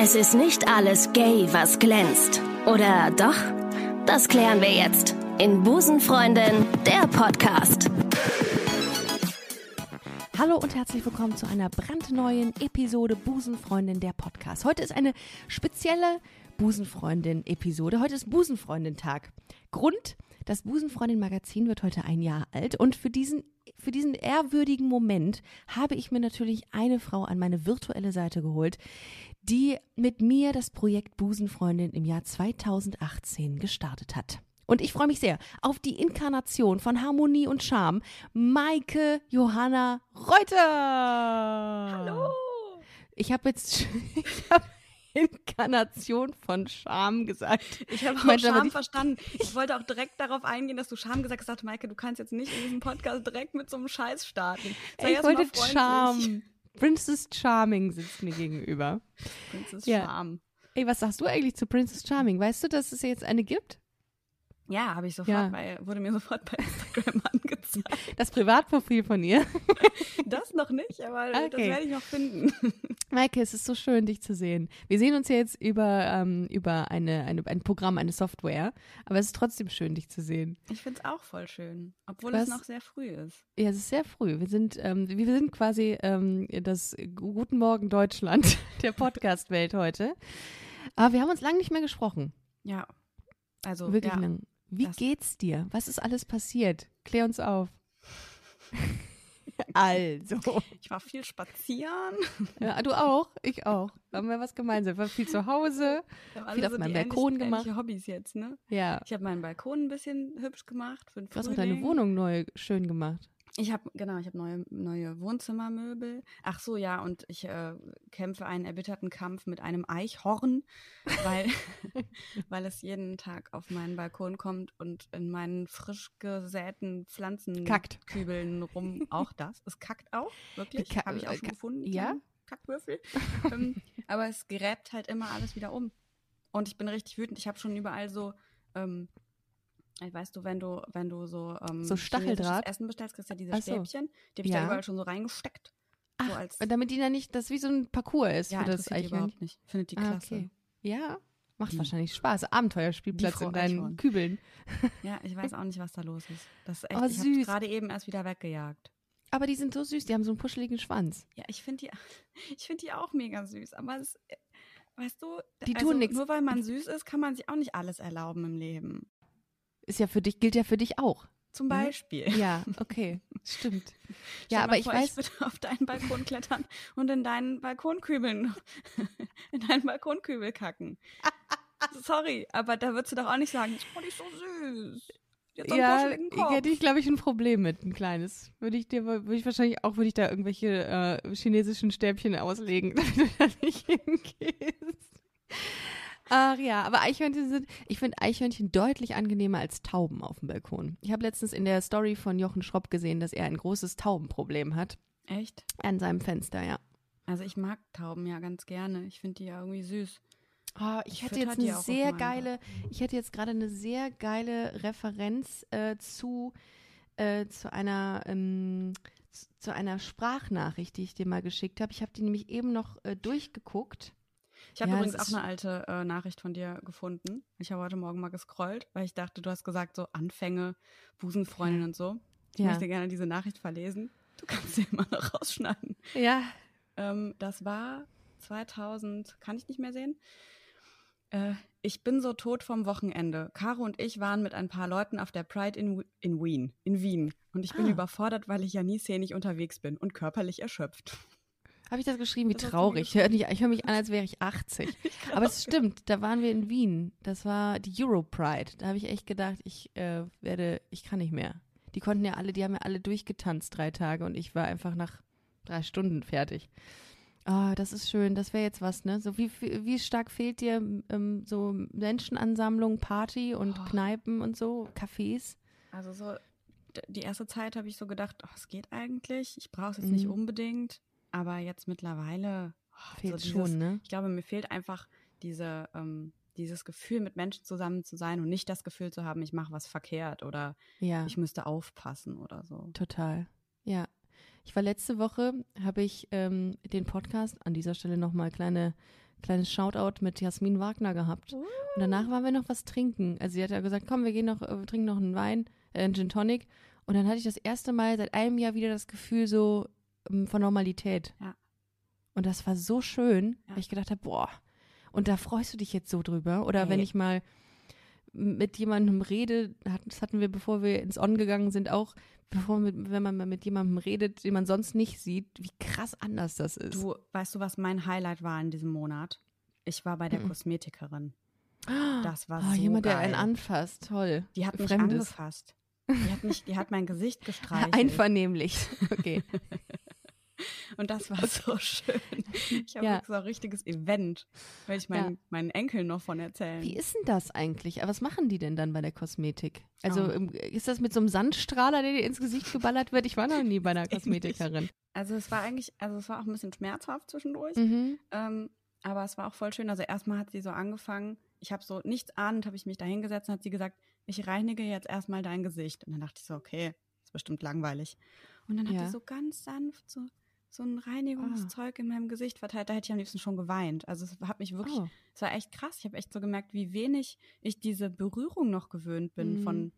Es ist nicht alles gay, was glänzt. Oder doch? Das klären wir jetzt in Busenfreundin, der Podcast. Hallo und herzlich willkommen zu einer brandneuen Episode Busenfreundin, der Podcast. Heute ist eine spezielle Busenfreundin-Episode. Heute ist Busenfreundin-Tag. Grund, das Busenfreundin-Magazin wird heute ein Jahr alt und für diesen für diesen ehrwürdigen Moment habe ich mir natürlich eine Frau an meine virtuelle Seite geholt, die mit mir das Projekt Busenfreundin im Jahr 2018 gestartet hat. Und ich freue mich sehr auf die Inkarnation von Harmonie und Charme, Maike Johanna Reuter. Hallo. Ich habe jetzt, ich habe Inkarnation von Scham gesagt. Ich habe auch Scham verstanden. Ich wollte auch direkt darauf eingehen, dass du Scham gesagt hast. Maike, du kannst jetzt nicht in diesem Podcast direkt mit so einem Scheiß starten. Sei ich wollte Charm. Princess Charming sitzt mir gegenüber. Princess ja. Charm. Ey, was sagst du eigentlich zu Princess Charming? Weißt du, dass es jetzt eine gibt? Ja, habe ich sofort, ja. bei, wurde mir sofort bei Instagram angezeigt. Das Privatprofil von ihr? Das noch nicht, aber okay. das werde ich noch finden. Maike, es ist so schön, dich zu sehen. Wir sehen uns ja jetzt über, ähm, über eine, eine, ein Programm, eine Software, aber es ist trotzdem schön, dich zu sehen. Ich finde es auch voll schön, obwohl Was? es noch sehr früh ist. Ja, es ist sehr früh. Wir sind, ähm, wir sind quasi ähm, das Guten Morgen Deutschland der Podcast-Welt heute. Aber wir haben uns lange nicht mehr gesprochen. Ja, also wirklich ja. lang. Wie das geht's dir? Was ist alles passiert? Klär uns auf. also. Ich war viel spazieren. Ja, du auch? Ich auch. Haben wir was gemeinsam? Ich war viel zu Hause, viel auf so meinem Balkon gemacht. Hobbys jetzt, ne? Ja. Ich habe meinen Balkon ein bisschen hübsch gemacht. Für den du hast auch deine Wohnung neu schön gemacht. Ich habe genau, ich habe neue neue Wohnzimmermöbel. Ach so, ja, und ich äh, kämpfe einen erbitterten Kampf mit einem Eichhorn, weil weil es jeden Tag auf meinen Balkon kommt und in meinen frisch gesäten Pflanzenkübeln rum auch das. Es kackt auch, wirklich, habe ich auch schon gefunden. Ja, Kackwürfel. ähm, aber es gräbt halt immer alles wieder um. Und ich bin richtig wütend. Ich habe schon überall so ähm, Weißt du, wenn du, wenn du so, ähm, so Stacheldraht Essen bestellst, kriegst du ja diese so. Stäbchen. Die habe ich ja. da überall schon so reingesteckt. Ach, so als damit die dann nicht, das wie so ein Parcours ist ja, für das Eichhörnchen. überhaupt nicht. Findet die ah, klasse. Okay. Ja, macht die. wahrscheinlich Spaß. Abenteuerspielplatz in deinen Eichhorn. Kübeln. Ja, ich weiß auch nicht, was da los ist. Das ist echt, oh, ich habe gerade eben erst wieder weggejagt. Aber die sind so süß, die haben so einen puscheligen Schwanz. Ja, ich finde die, ich finde die auch mega süß. Aber es, weißt du, die also, tun nichts. Nur weil man süß ist, kann man sich auch nicht alles erlauben im Leben. Ist ja für dich, gilt ja für dich auch. Zum ne? Beispiel. Ja, okay, stimmt. ja, aber ich vor, weiß. Ich würde auf deinen Balkon klettern und in deinen Balkonkübeln, in deinen Balkonkübel kacken. Sorry, aber da würdest du doch auch nicht sagen, oh, die ist so süß. Ja, hätte ich, glaube ich, ein Problem mit, ein kleines. Würde ich dir, würde ich wahrscheinlich auch, würde ich da irgendwelche äh, chinesischen Stäbchen auslegen, damit du da nicht hingehst. Ach ja, aber Eichhörnchen sind, ich finde Eichhörnchen deutlich angenehmer als Tauben auf dem Balkon. Ich habe letztens in der Story von Jochen Schropp gesehen, dass er ein großes Taubenproblem hat. Echt? An seinem Fenster, ja. Also ich mag Tauben ja ganz gerne. Ich finde die ja irgendwie süß. Oh, ich, ich hätte jetzt eine sehr geile, ich hätte jetzt gerade eine sehr geile Referenz äh, zu, äh, zu einer ähm, zu einer Sprachnachricht, die ich dir mal geschickt habe. Ich habe die nämlich eben noch äh, durchgeguckt. Ich habe ja, übrigens auch eine alte äh, Nachricht von dir gefunden. Ich habe heute Morgen mal gescrollt, weil ich dachte, du hast gesagt, so Anfänge, Busenfreundin und so. Ich ja. möchte gerne diese Nachricht verlesen. Du kannst sie immer noch rausschneiden. Ja. Ähm, das war 2000, kann ich nicht mehr sehen. Äh, ich bin so tot vom Wochenende. Caro und ich waren mit ein paar Leuten auf der Pride in, in Wien, in Wien. Und ich bin ah. überfordert, weil ich ja nie szenisch unterwegs bin und körperlich erschöpft. Habe ich das geschrieben? Wie das traurig. Ich, höre mich an, als wäre ich 80. Ich Aber es stimmt, da waren wir in Wien. Das war die Euro Pride. Da habe ich echt gedacht, ich äh, werde, ich kann nicht mehr. Die konnten ja alle, die haben ja alle durchgetanzt drei Tage und ich war einfach nach drei Stunden fertig. Ah, oh, das ist schön. Das wäre jetzt was, ne? So wie, wie stark fehlt dir ähm, so Menschenansammlung, Party und oh. Kneipen und so, Cafés? Also so die erste Zeit habe ich so gedacht, oh, es geht eigentlich. Ich brauche es jetzt mhm. nicht unbedingt. Aber jetzt mittlerweile oh, fehlt so dieses, schon, ne? Ich glaube, mir fehlt einfach diese, ähm, dieses Gefühl, mit Menschen zusammen zu sein und nicht das Gefühl zu haben, ich mache was verkehrt oder ja. ich müsste aufpassen oder so. Total. Ja. Ich war letzte Woche, habe ich ähm, den Podcast, an dieser Stelle nochmal kleine, kleines Shoutout mit Jasmin Wagner gehabt. Und danach waren wir noch was trinken. Also sie hat ja gesagt, komm, wir gehen noch, äh, wir trinken noch einen Wein, äh, einen Gin Tonic. Und dann hatte ich das erste Mal seit einem Jahr wieder das Gefühl so von Normalität. Ja. Und das war so schön, Ja. weil ich gedacht habe, boah, und da freust du dich jetzt so drüber. Oder wenn Hey. ich mal mit jemandem rede, das hatten wir, bevor wir ins On gegangen sind, auch, bevor mit, wenn man mal mit jemandem redet, den man sonst nicht sieht, wie krass anders das ist. Du, weißt du, was mein Highlight war in diesem Monat? Ich war bei der Mhm. Kosmetikerin. Das war Ah, so jemand, der geil. einen anfasst, toll. Die hat mich Fremdes. angefasst. Die hat, mich, die hat mein Gesicht gestreichelt. Einvernehmlich. Okay. Und das war so schön. Ich habe Ja. so ein richtiges Event. Will ich meinen, meinen Enkeln noch von erzählen. Wie ist denn das eigentlich? Aber Was machen die denn dann bei der Kosmetik? Also Oh. ähm, ist das mit so einem Sandstrahler, der dir ins Gesicht geballert wird? Ich war noch nie bei einer Kosmetikerin. Also es war eigentlich, also es war auch ein bisschen schmerzhaft zwischendurch. Mhm. Ähm, aber es war auch voll schön. Also erstmal hat sie so angefangen, ich habe so nichts ahnend, habe ich mich da hingesetzt und hat sie gesagt, ich reinige jetzt erstmal dein Gesicht. Und dann dachte ich so, okay, ist bestimmt langweilig. Und dann hat Ja. die so ganz sanft so, so ein Reinigungszeug in meinem Gesicht verteilt. Da hätte ich am liebsten schon geweint. Also es hat mich wirklich, Oh. es war echt krass. Ich habe echt so gemerkt, wie wenig ich diese Berührung noch gewöhnt bin Mhm. von,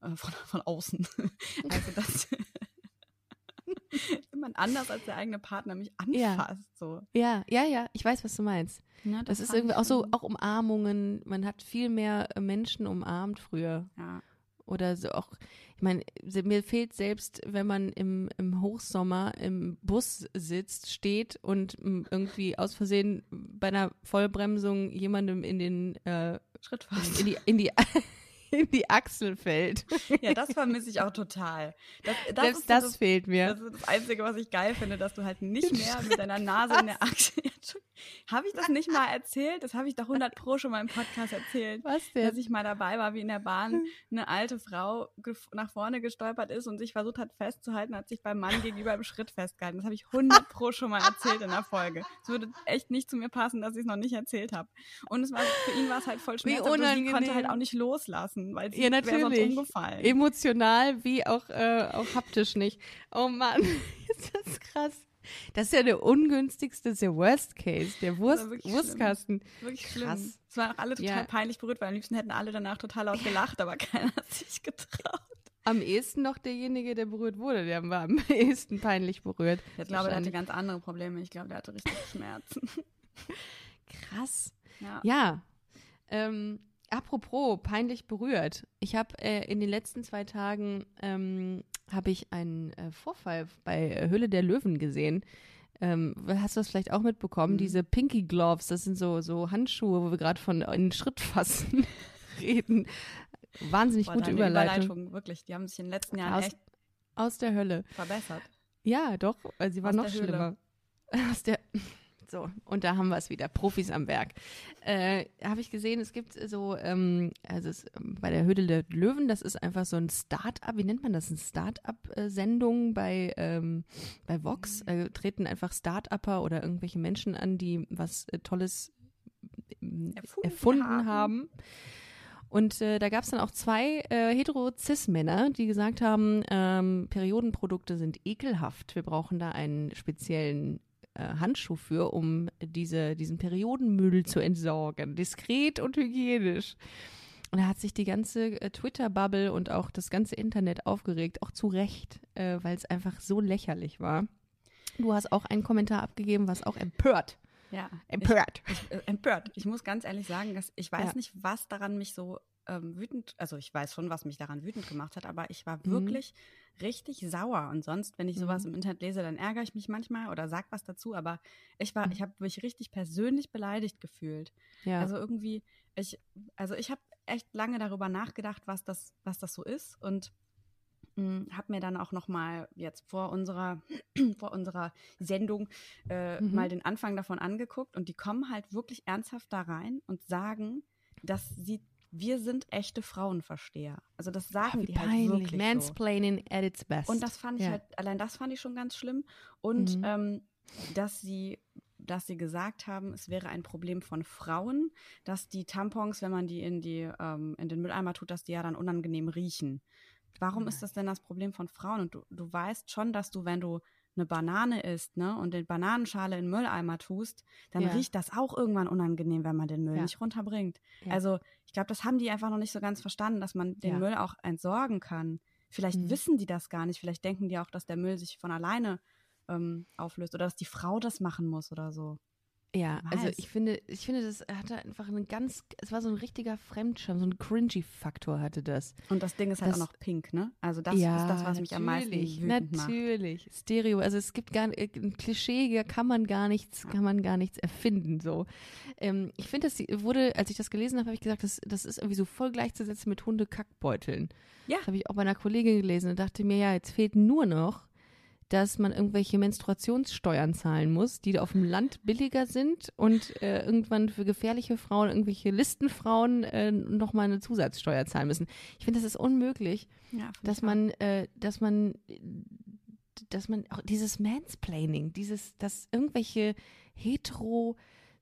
äh, von, von außen. also das jemand anders als der eigene Partner mich Ja. anfasst. So. Ja, ja, ja, ich weiß, was du meinst. Ne, Das, ist fand irgendwie auch so, auch Umarmungen. Man hat viel mehr äh, Menschen umarmt früher. Ja. Oder so auch, meine, mir fehlt selbst, wenn man im, im Hochsommer im Bus sitzt, steht und m, irgendwie aus Versehen bei einer Vollbremsung jemandem in den äh, Schritt fast. in die, in die, in die Achsel fällt. Ja, das vermisse ich auch total. Das, das Selbst ist so das, fehlt mir. Das ist das Einzige, was ich geil finde, dass du halt nicht mehr mit deiner Nase in der Achse. Habe ich das nicht mal erzählt? Das habe ich doch 100 Pro schon mal im Podcast erzählt. Was Dass denn? ich mal dabei war, wie in der Bahn eine alte Frau nach vorne gestolpert ist und sich versucht hat festzuhalten, hat sich beim Mann gegenüber im Schritt festgehalten. Das habe ich 100 Pro schon mal erzählt in der Folge. Es würde echt nicht zu mir passen, dass ich es noch nicht erzählt habe. Und es war, für ihn war es halt voll Wie schmerzhaft und sie konnte halt auch nicht loslassen, weil sie Ja, wäre sonst natürlich. umgefallen. Emotional wie auch, äh, auch haptisch nicht. Oh Mann, ist das krass. Das ist ja der ungünstigste, das ist der Worst Case, der Wurst, wirklich schlimm. Wurstkasten. Wirklich Krass. schlimm. Es waren auch alle total Ja. peinlich berührt, weil am liebsten hätten alle danach total laut gelacht, aber keiner hat sich getraut. Am ehesten noch derjenige, der berührt wurde, der war am ehesten peinlich berührt. Ich glaube, der hatte ganz andere Probleme. Ich glaube, der hatte richtig Schmerzen. Krass. Ja. Ja. Ähm, apropos peinlich berührt. Ich habe äh, in den letzten zwei Tagen ähm, habe ich einen äh, Vorfall bei äh, Höhle der Löwen gesehen. Ähm, hast du das vielleicht auch mitbekommen? Mhm. Diese Pinky Gloves, das sind so, so Handschuhe, wo wir gerade von in den Schritt fassen reden. Wahnsinnig Boah, gute deine Überleitung. Wirklich, die haben sich in den letzten Jahren Aus, echt aus der Hölle. verbessert. Ja, doch, äh, sie war Aus noch der Höhle. schlimmer. Aus der. So, und da haben wir es wieder, Profis am Werk. Äh, Habe ich gesehen, es gibt so, ähm, also es, ähm, bei der Höhle der Löwen, das ist einfach so ein Start-up, wie nennt man das? Eine Start-up-Sendung bei, ähm, bei Vox. Äh, treten einfach Start-Upper oder irgendwelche Menschen an, die was äh, Tolles ähm, Erfunden erfunden haben. haben. Und äh, da gab es dann auch zwei äh, hetero-cis-Männer, die gesagt haben, ähm, Periodenprodukte sind ekelhaft. Wir brauchen da einen speziellen äh, Handschuh für, um diese, diesen Periodenmüll zu entsorgen. Diskret und hygienisch. Und da hat sich die ganze äh, Twitter-Bubble und auch das ganze Internet aufgeregt, auch zu Recht, äh, weil es einfach so lächerlich war. Du hast auch einen Kommentar abgegeben, was auch empört. Ja. Empört. Ich, äh, empört. Ich muss ganz ehrlich sagen, dass ich weiß Ja. nicht, was daran mich so ähm, wütend, also ich weiß schon, was mich daran wütend gemacht hat, aber ich war Mhm. Richtig sauer. Und sonst, wenn ich sowas Mhm. im Internet lese, dann ärgere ich mich manchmal oder sag was dazu, aber ich war, Mhm. ich habe mich richtig persönlich beleidigt gefühlt. Ja. Also irgendwie, ich, also ich habe echt lange darüber nachgedacht, was das, was das so ist und habe mir dann auch noch mal jetzt vor unserer vor unserer Sendung äh, Mhm. mal den Anfang davon angeguckt und die kommen halt wirklich ernsthaft da rein und sagen, dass sie wir sind echte Frauenversteher. Also das sagen Ah, wie die halt peinlich. wirklich so. Mansplaining at its best. Und das fand ich Ja. halt, allein das fand ich schon ganz schlimm. Und Mhm. ähm, dass sie dass sie gesagt haben, es wäre ein Problem von Frauen, dass die Tampons, wenn man die in die ähm, in den Mülleimer tut, dass die ja dann unangenehm riechen. Warum ist das denn das Problem von Frauen? Und du, du weißt schon, dass du, wenn du eine Banane isst, ne, und den Bananenschale in den Mülleimer tust, dann Ja. riecht das auch irgendwann unangenehm, wenn man den Müll Ja. nicht runterbringt. Ja. Also ich glaube, das haben die einfach noch nicht so ganz verstanden, dass man den. Müll auch entsorgen kann. Vielleicht Mhm. wissen die das gar nicht. Vielleicht denken die auch, dass der Müll sich von alleine ähm, auflöst oder dass die Frau das machen muss oder so. Ja, Wer also weiß. ich finde, ich finde, das hatte einfach einen ganz, es war so ein richtiger Fremdschirm, so ein cringy-Faktor hatte das. Und das Ding ist halt Das- auch noch pink, ne? Also das ja, ist das, was mich am meisten natürlich, wütend macht. Natürlich, Stereo, also es gibt gar äh, ein Klischee, da kann man gar nichts, kann man gar nichts erfinden, so. Ähm, ich finde, das wurde, als ich das gelesen habe, habe ich gesagt, das, das ist irgendwie so voll gleichzusetzen mit Hundekackbeuteln. Ja. Das habe ich auch bei einer Kollegin gelesen und dachte mir, ja, jetzt fehlt nur noch, dass man irgendwelche Menstruationssteuern zahlen muss, die auf dem Land billiger sind und äh, irgendwann für gefährliche Frauen, irgendwelche Listenfrauen äh, nochmal eine Zusatzsteuer zahlen müssen. Ich finde, das ist unmöglich, Ja, dass man, äh, dass man, dass man auch dieses Mansplaining, dieses, dass irgendwelche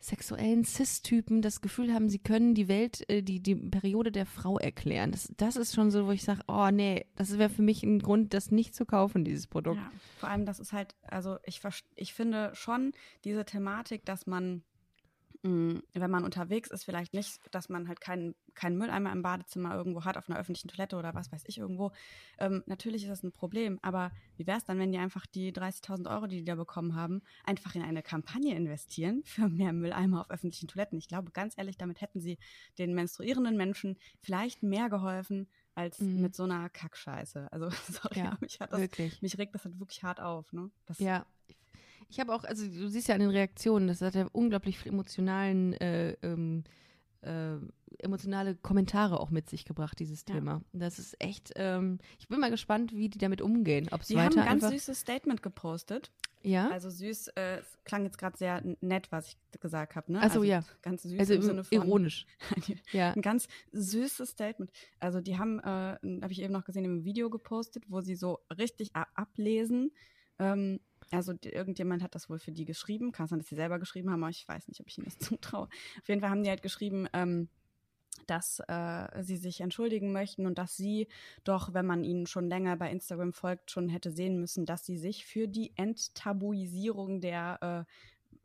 heterosexuellen Cis-Typen das Gefühl haben, sie können die Welt, äh, die, die Periode der Frau erklären. Das, das ist schon so, wo ich sage, oh nee, das wäre für mich ein Grund, das nicht zu kaufen, dieses Produkt. Ja, vor allem, das ist halt, also ich, ich finde schon diese Thematik, dass man, mh, wenn man unterwegs ist, vielleicht nicht, dass man halt keinen keinen Mülleimer im Badezimmer irgendwo hat, auf einer öffentlichen Toilette oder was weiß ich irgendwo. Ähm, natürlich ist das ein Problem, aber wie wäre es dann, wenn die einfach die 30.000 Euro, die die da bekommen haben, einfach in eine Kampagne investieren für mehr Mülleimer auf öffentlichen Toiletten? Ich glaube, ganz ehrlich, damit hätten sie den menstruierenden Menschen vielleicht mehr geholfen als Mhm. mit so einer Kackscheiße. Also, sorry, Ja, mich hat das Wirklich. mich regt das halt wirklich hart auf, ne? Das, Ja. Ich habe auch, also du siehst ja an den Reaktionen, das hat ja unglaublich viel emotionalen, äh, ähm, äh, emotionale Kommentare auch mit sich gebracht, dieses Ja. Thema. Das ist echt, ähm, ich bin mal gespannt, wie die damit umgehen. Ob es Die haben ein ganz süßes Statement gepostet. ja, Also süß, äh, es klang jetzt gerade sehr nett, was ich gesagt habe, ne? Ach so, also ja. Ganz süß also im Sinne von ironisch, ja. ein ganz süßes Statement. Also die haben, äh, habe ich eben noch gesehen, im Video gepostet, wo sie so richtig ablesen. Ähm, also irgendjemand hat das wohl für die geschrieben. Kann sein, dass sie selber geschrieben haben, aber ich weiß nicht, ob ich ihnen das zutraue. Auf jeden Fall haben die halt geschrieben, ähm, dass äh, sie sich entschuldigen möchten und dass sie doch, wenn man ihnen schon länger bei Instagram folgt, schon hätte sehen müssen, dass sie sich für die Enttabuisierung der äh,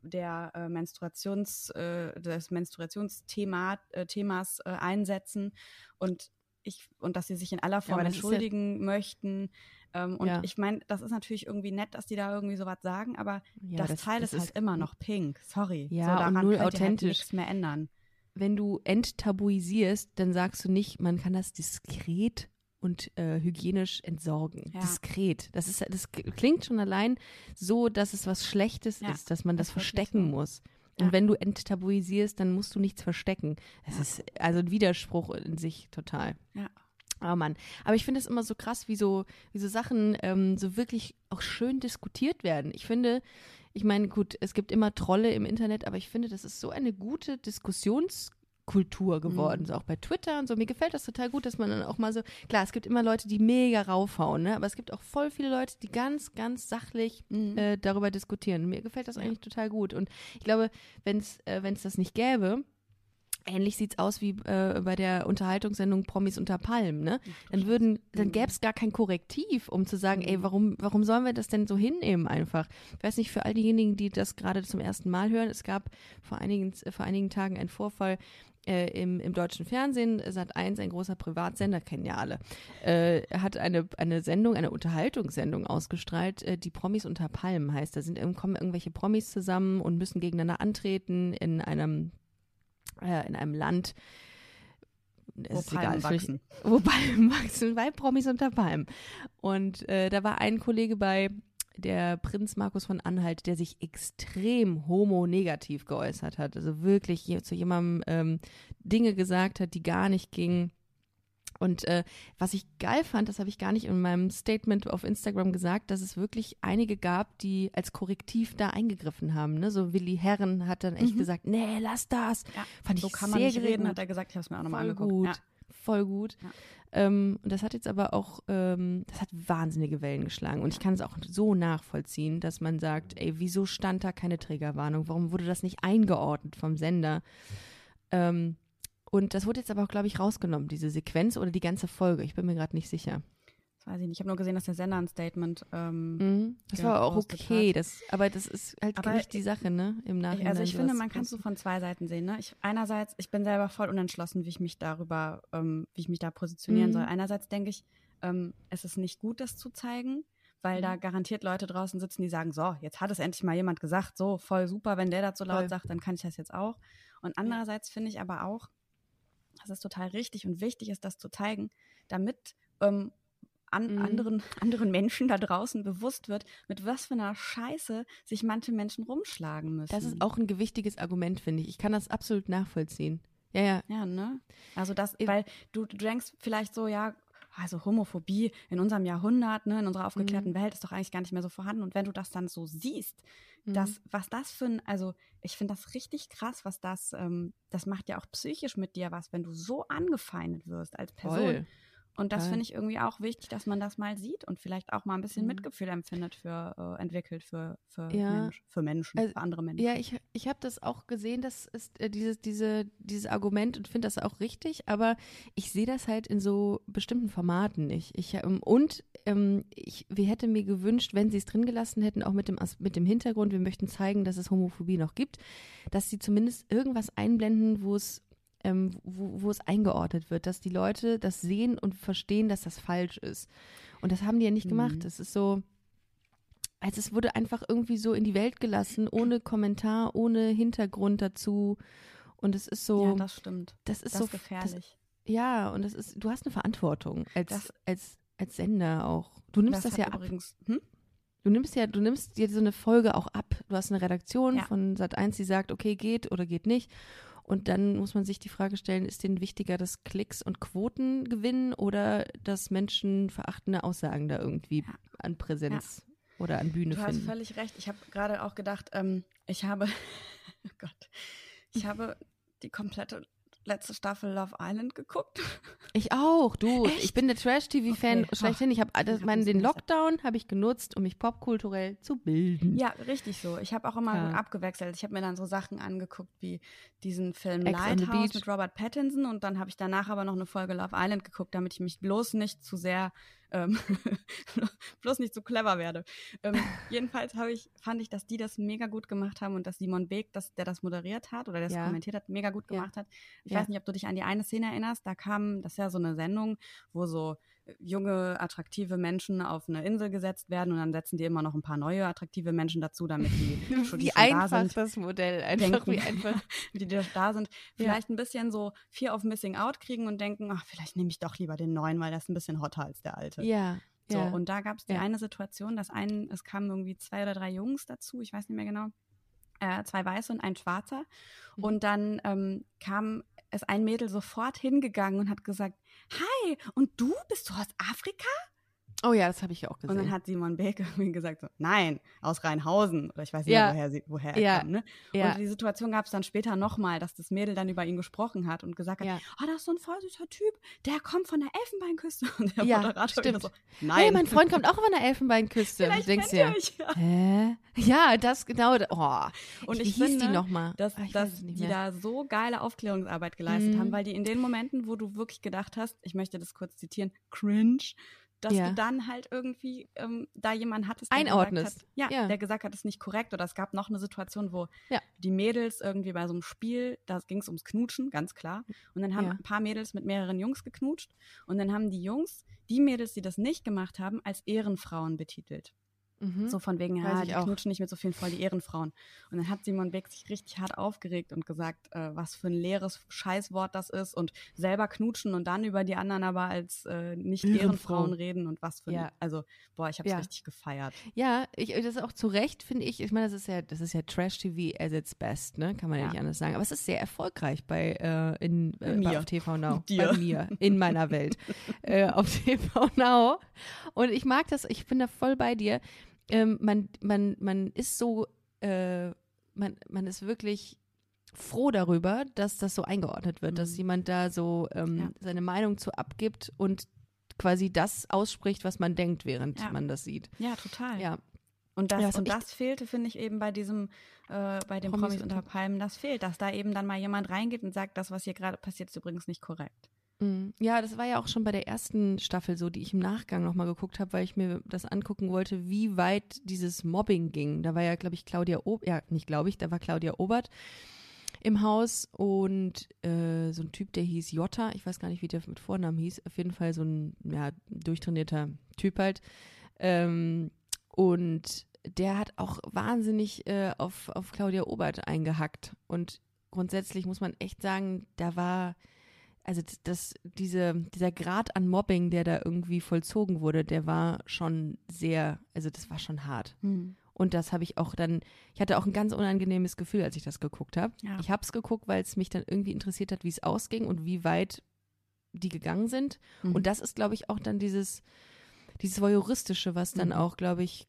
der äh, Menstruations, äh, des Menstruationsthema äh, Themas äh, einsetzen und ich und dass sie sich in aller Form ja- entschuldigen möchten. Ähm, und Ja. ich meine, das ist natürlich irgendwie nett, dass die da irgendwie sowas sagen, aber ja das, Teil ist halt immer noch pink. Sorry. Ja, so, und daran null könnt ihr halt authentisch. nichts mehr ändern. Wenn du enttabuisierst, dann sagst du nicht, man kann das diskret und äh, hygienisch entsorgen. Ja. Diskret. Das ist, das klingt schon allein so, dass es was Schlechtes Ja, ist, dass man das ist wirklich verstecken so. muss. Ja. Und wenn du enttabuisierst, dann musst du nichts verstecken. Das ist also ein Widerspruch in sich total. Ja. Oh Mann. Aber ich finde es immer so krass, wie so, wie so Sachen ähm, so wirklich auch schön diskutiert werden. Ich finde, ich meine, gut, es gibt immer Trolle im Internet, aber ich finde, das ist so eine gute Diskussionskultur geworden, Mhm. so auch bei Twitter und so. Mir gefällt das total gut, dass man dann auch mal so, klar, es gibt immer Leute, die mega raufhauen, ne? aber es gibt auch voll viele Leute, die ganz, ganz sachlich Mhm. äh, darüber diskutieren. Mir gefällt das eigentlich total gut. Und ich glaube, wenn es äh, wenn's das nicht gäbe, ähnlich sieht's aus wie äh, bei der Unterhaltungssendung Promis unter Palmen, ne? Dann würden, dann Mhm. gäbe es gar kein Korrektiv, um zu sagen, ey, warum, warum sollen wir das denn so hinnehmen einfach? Ich weiß nicht, für all diejenigen, die das gerade zum ersten Mal hören, es gab vor einigen, vor einigen Tagen einen Vorfall, äh, im, im deutschen Fernsehen, Sat 1, ein großer Privatsender, kennen ja alle, äh, hat eine, eine Sendung, eine Unterhaltungssendung ausgestrahlt, äh, die Promis unter Palmen heißt. Da sind, kommen irgendwelche Promis zusammen und müssen gegeneinander antreten in einem, äh, in einem Land. Es Wo ist Palmen egal, wachsen. wo Palmen wachsen, bei Promis unter Palmen. Und äh, da war ein Kollege bei, der Prinz Markus von Anhalt, der sich extrem homonegativ geäußert hat. Also wirklich zu jemandem ähm, Dinge gesagt hat, die gar nicht gingen. Und äh, was ich geil fand, das habe ich gar nicht in meinem Statement auf Instagram gesagt, dass es wirklich einige gab, die als Korrektiv da eingegriffen haben. Ne? So Willi Herren hat dann echt Mhm. gesagt, nee, lass das. Ja, Fand so ich kann man sehr nicht reden, gut. hat er gesagt. Ich habe es mir auch nochmal angeguckt. gut. Ja. Voll gut. Ja. Ähm, und das hat jetzt aber auch, ähm, das hat wahnsinnige Wellen geschlagen. Und ich kann es auch so nachvollziehen, dass man sagt, ey, wieso stand da keine Triggerwarnung? Warum wurde das nicht eingeordnet vom Sender? Ähm, und das wurde jetzt aber auch, glaube ich, rausgenommen, diese Sequenz oder die ganze Folge. Ich bin mir gerade nicht sicher. Das weiß ich nicht. Ich habe nur gesehen, dass der Sender ein Statement. Ähm, Mhm. Das war auch okay, das, aber das ist halt Aber nicht die Sache, ne? Im Nachhinein. also ich finde, man kann es so von zwei Seiten sehen. Ne? Ich, einerseits, ich bin selber voll unentschlossen, wie ich mich darüber, ähm, wie ich mich da positionieren Mhm. soll. Einerseits denke ich, ähm, es ist nicht gut, das zu zeigen, weil Mhm. da garantiert Leute draußen sitzen, die sagen, so, jetzt hat es endlich mal jemand gesagt, so voll super, wenn der das so laut Voll. sagt, dann kann ich das jetzt auch. Und andererseits finde ich aber auch, dass es total richtig und wichtig ist, das zu zeigen, damit ähm, an Mhm. anderen, anderen Menschen da draußen bewusst wird, mit was für einer Scheiße sich manche Menschen rumschlagen müssen. Das ist auch ein gewichtiges Argument, finde ich. Ich kann das absolut nachvollziehen. Ja, ja. Ja, ne? Also das, weil du, du denkst vielleicht so, ja, also Homophobie in unserem Jahrhundert, ne, in unserer aufgeklärten Welt ist doch eigentlich gar nicht mehr so vorhanden. Und wenn du das dann so siehst, Mhm. das, was das für ein, also ich finde das richtig krass, was das, ähm, das macht ja auch psychisch mit dir was, wenn du so angefeindet wirst als Person. Voll. Und das finde ich irgendwie auch wichtig, dass man das mal sieht und vielleicht auch mal ein bisschen Mhm. Mitgefühl empfindet für, äh, entwickelt für, für, Ja. Mensch, für Menschen, Also, für andere Menschen. Ja, ich, ich habe das auch gesehen, das ist äh, dieses, diese, dieses Argument und finde das auch richtig, aber ich sehe das halt in so bestimmten Formaten nicht. Ich, ähm, und ähm, ich, wir hätten mir gewünscht, wenn sie es drin gelassen hätten, auch mit dem, mit dem Hintergrund, wir möchten zeigen, dass es Homophobie noch gibt, dass sie zumindest irgendwas einblenden, wo es ähm, wo, wo es eingeordnet wird, dass die Leute das sehen und verstehen, dass das falsch ist. Und das haben die ja nicht gemacht. Mhm. Das ist so, also es wurde einfach irgendwie so in die Welt gelassen, ohne Kommentar, ohne Hintergrund dazu. Und es ist so, ja, das stimmt. das ist Das so gefährlich. Das, ja, und das ist, du hast eine Verantwortung als, Das- als, als Sender auch. Du nimmst das, ja ab. übrigens, hm? Du nimmst ja, du nimmst dir so eine Folge auch ab. Du hast eine Redaktion Ja. von Sat1, die sagt, okay, geht oder geht nicht. Und dann muss man sich die Frage stellen, ist denen wichtiger, dass Klicks und Quoten gewinnen oder dass Menschen verachtende Aussagen da irgendwie Ja. an Präsenz oder an Bühne Du hast finden? völlig recht. Ich habe gerade auch gedacht, ähm, ich habe, oh Gott, ich habe die komplette letzte Staffel Love Island geguckt. Ich auch, du. Echt? Ich bin der Trash-TV-Fan Okay. schlechthin. Ich habe das den. Lockdown habe ich genutzt, um mich popkulturell zu bilden. Ja, richtig so. Ich habe auch immer Ja. abgewechselt. Ich habe mir dann so Sachen angeguckt wie diesen Film Ex Lighthouse mit Robert Pattinson und dann habe ich danach aber noch eine Folge Love Island geguckt, damit ich mich bloß nicht zu sehr, ähm, bloß nicht zu clever werde. Ähm, jedenfalls habe ich, fand ich, dass die das mega gut gemacht haben und dass Simon Beek, das, der das moderiert hat oder der das Ja. kommentiert hat, mega gut Ja. gemacht hat. Ich Ja. weiß nicht, ob du dich an die eine Szene erinnerst. Da kam, das ist ja so eine Sendung, wo so junge, attraktive Menschen auf eine Insel gesetzt werden und dann setzen die immer noch ein paar neue attraktive Menschen dazu, damit die schon, die Wie schon da einfach sind, das Modell. Einfach denken. wie einfach. die da da sind, Ja. vielleicht ein bisschen so Fear of Missing Out kriegen und denken, ach, vielleicht nehme ich doch lieber den neuen, weil der ist ein bisschen hotter als der alte. Ja. So, ja. und da gab es die Ja. eine Situation, dass ein, es kamen irgendwie zwei oder drei Jungs dazu, ich weiß nicht mehr genau, äh, zwei Weiße und ein Schwarzer. Mhm. Und dann ähm, kam ist ein Mädel sofort hingegangen und hat gesagt, hi, und du, bist du aus Afrika? Oh ja, das habe ich auch Und dann gesehen. hat Simon Beek irgendwie gesagt, so, nein, aus Rheinhausen. Oder ich weiß nicht, Ja. mehr, woher, sie, woher er Ja. kam. Ne? Ja. Und die Situation gab es dann später nochmal, dass das Mädel dann über ihn gesprochen hat und gesagt hat, Ja. oh, das ist so ein voll süßer Typ, der kommt von der Elfenbeinküste. Und der Ja, Moderator stimmt. so, Hey, nein. mein Freund kommt auch von der Elfenbeinküste. Vielleicht denkst ja. hä? Ja, das genau. Oh, Und wie ich hieß finde, die nochmal? dass, Ah, ich weiß dass die da so geile Aufklärungsarbeit geleistet Mhm. haben, weil die in den Momenten, wo du wirklich gedacht hast, ich möchte das kurz zitieren, cringe, dass Ja. du dann halt irgendwie ähm, da jemanden hattest, der Einordnest. gesagt hat, ja, Ja. der gesagt hat, das ist nicht korrekt. Oder es gab noch eine Situation, wo Ja. die Mädels irgendwie bei so einem Spiel, da ging es ums Knutschen, ganz klar. Und dann haben ein paar Mädels mit mehreren Jungs geknutscht. Und dann haben die Jungs die Mädels, die das nicht gemacht haben, als Ehrenfrauen betitelt. Mhm. So von wegen, ja, ich die auch. knutschen nicht mit so vielen voll die Ehrenfrauen. Und dann hat Simon Beck sich richtig hart aufgeregt und gesagt, äh, was für ein leeres Scheißwort das ist und selber knutschen und dann über die anderen aber als äh, nicht Ehrenfrau. Ehrenfrauen reden und was für Ja. ein, also boah, ich hab's Ja. richtig gefeiert. Ja, ich, das ist auch zu Recht, finde ich. Ich meine, das ist ja, das ist ja Trash-TV at its best, ne? Kann man ja. Ja. nicht anders sagen. Aber es ist sehr erfolgreich bei, äh, in, Bei äh, mir. bei auf TV Now. Dir. Bei mir, in meiner Welt. äh, auf TV Now. Und ich mag das, ich bin da voll bei dir. Ähm, man, man, man ist so, äh, man, man ist wirklich froh darüber, dass das so eingeordnet wird, dass Mhm. jemand da so ähm, Ja. seine Meinung zu abgibt und quasi das ausspricht, was man denkt, während Ja. man das sieht. Ja, total. Ja, Und das, Ja, und das fehlte, finde ich, eben bei diesem, äh, bei den Promis Promis, unter Palmen, das fehlt, dass da eben dann mal jemand reingeht und sagt, das, was hier gerade passiert, ist übrigens nicht korrekt. Mm, Ja, das war ja auch schon bei der ersten Staffel so, die ich im Nachgang nochmal geguckt habe, weil ich mir das angucken wollte, wie weit dieses Mobbing ging. Da war ja, glaube ich, Claudia Obert, ja, nicht glaube ich, da war Claudia Obert im Haus und äh, so ein Typ, der hieß Jota, ich weiß gar nicht, wie der mit Vornamen hieß, auf jeden Fall so ein ja, durchtrainierter Typ halt. Ähm, und der hat auch wahnsinnig äh, auf, auf Claudia Obert eingehackt. Und grundsätzlich muss man echt sagen, da war, also das, diese, dieser Grad an Mobbing, der da irgendwie vollzogen wurde, der war schon sehr, also das war schon hart. Und das habe ich auch dann, ich hatte auch ein ganz unangenehmes Gefühl, als ich das geguckt habe. Ja. Ich habe es geguckt, weil es mich dann irgendwie interessiert hat, wie es ausging und wie weit die gegangen sind. Mhm. Und das ist, glaube ich, auch dann dieses, dieses Voyeuristische, was dann Mhm. auch, glaube ich,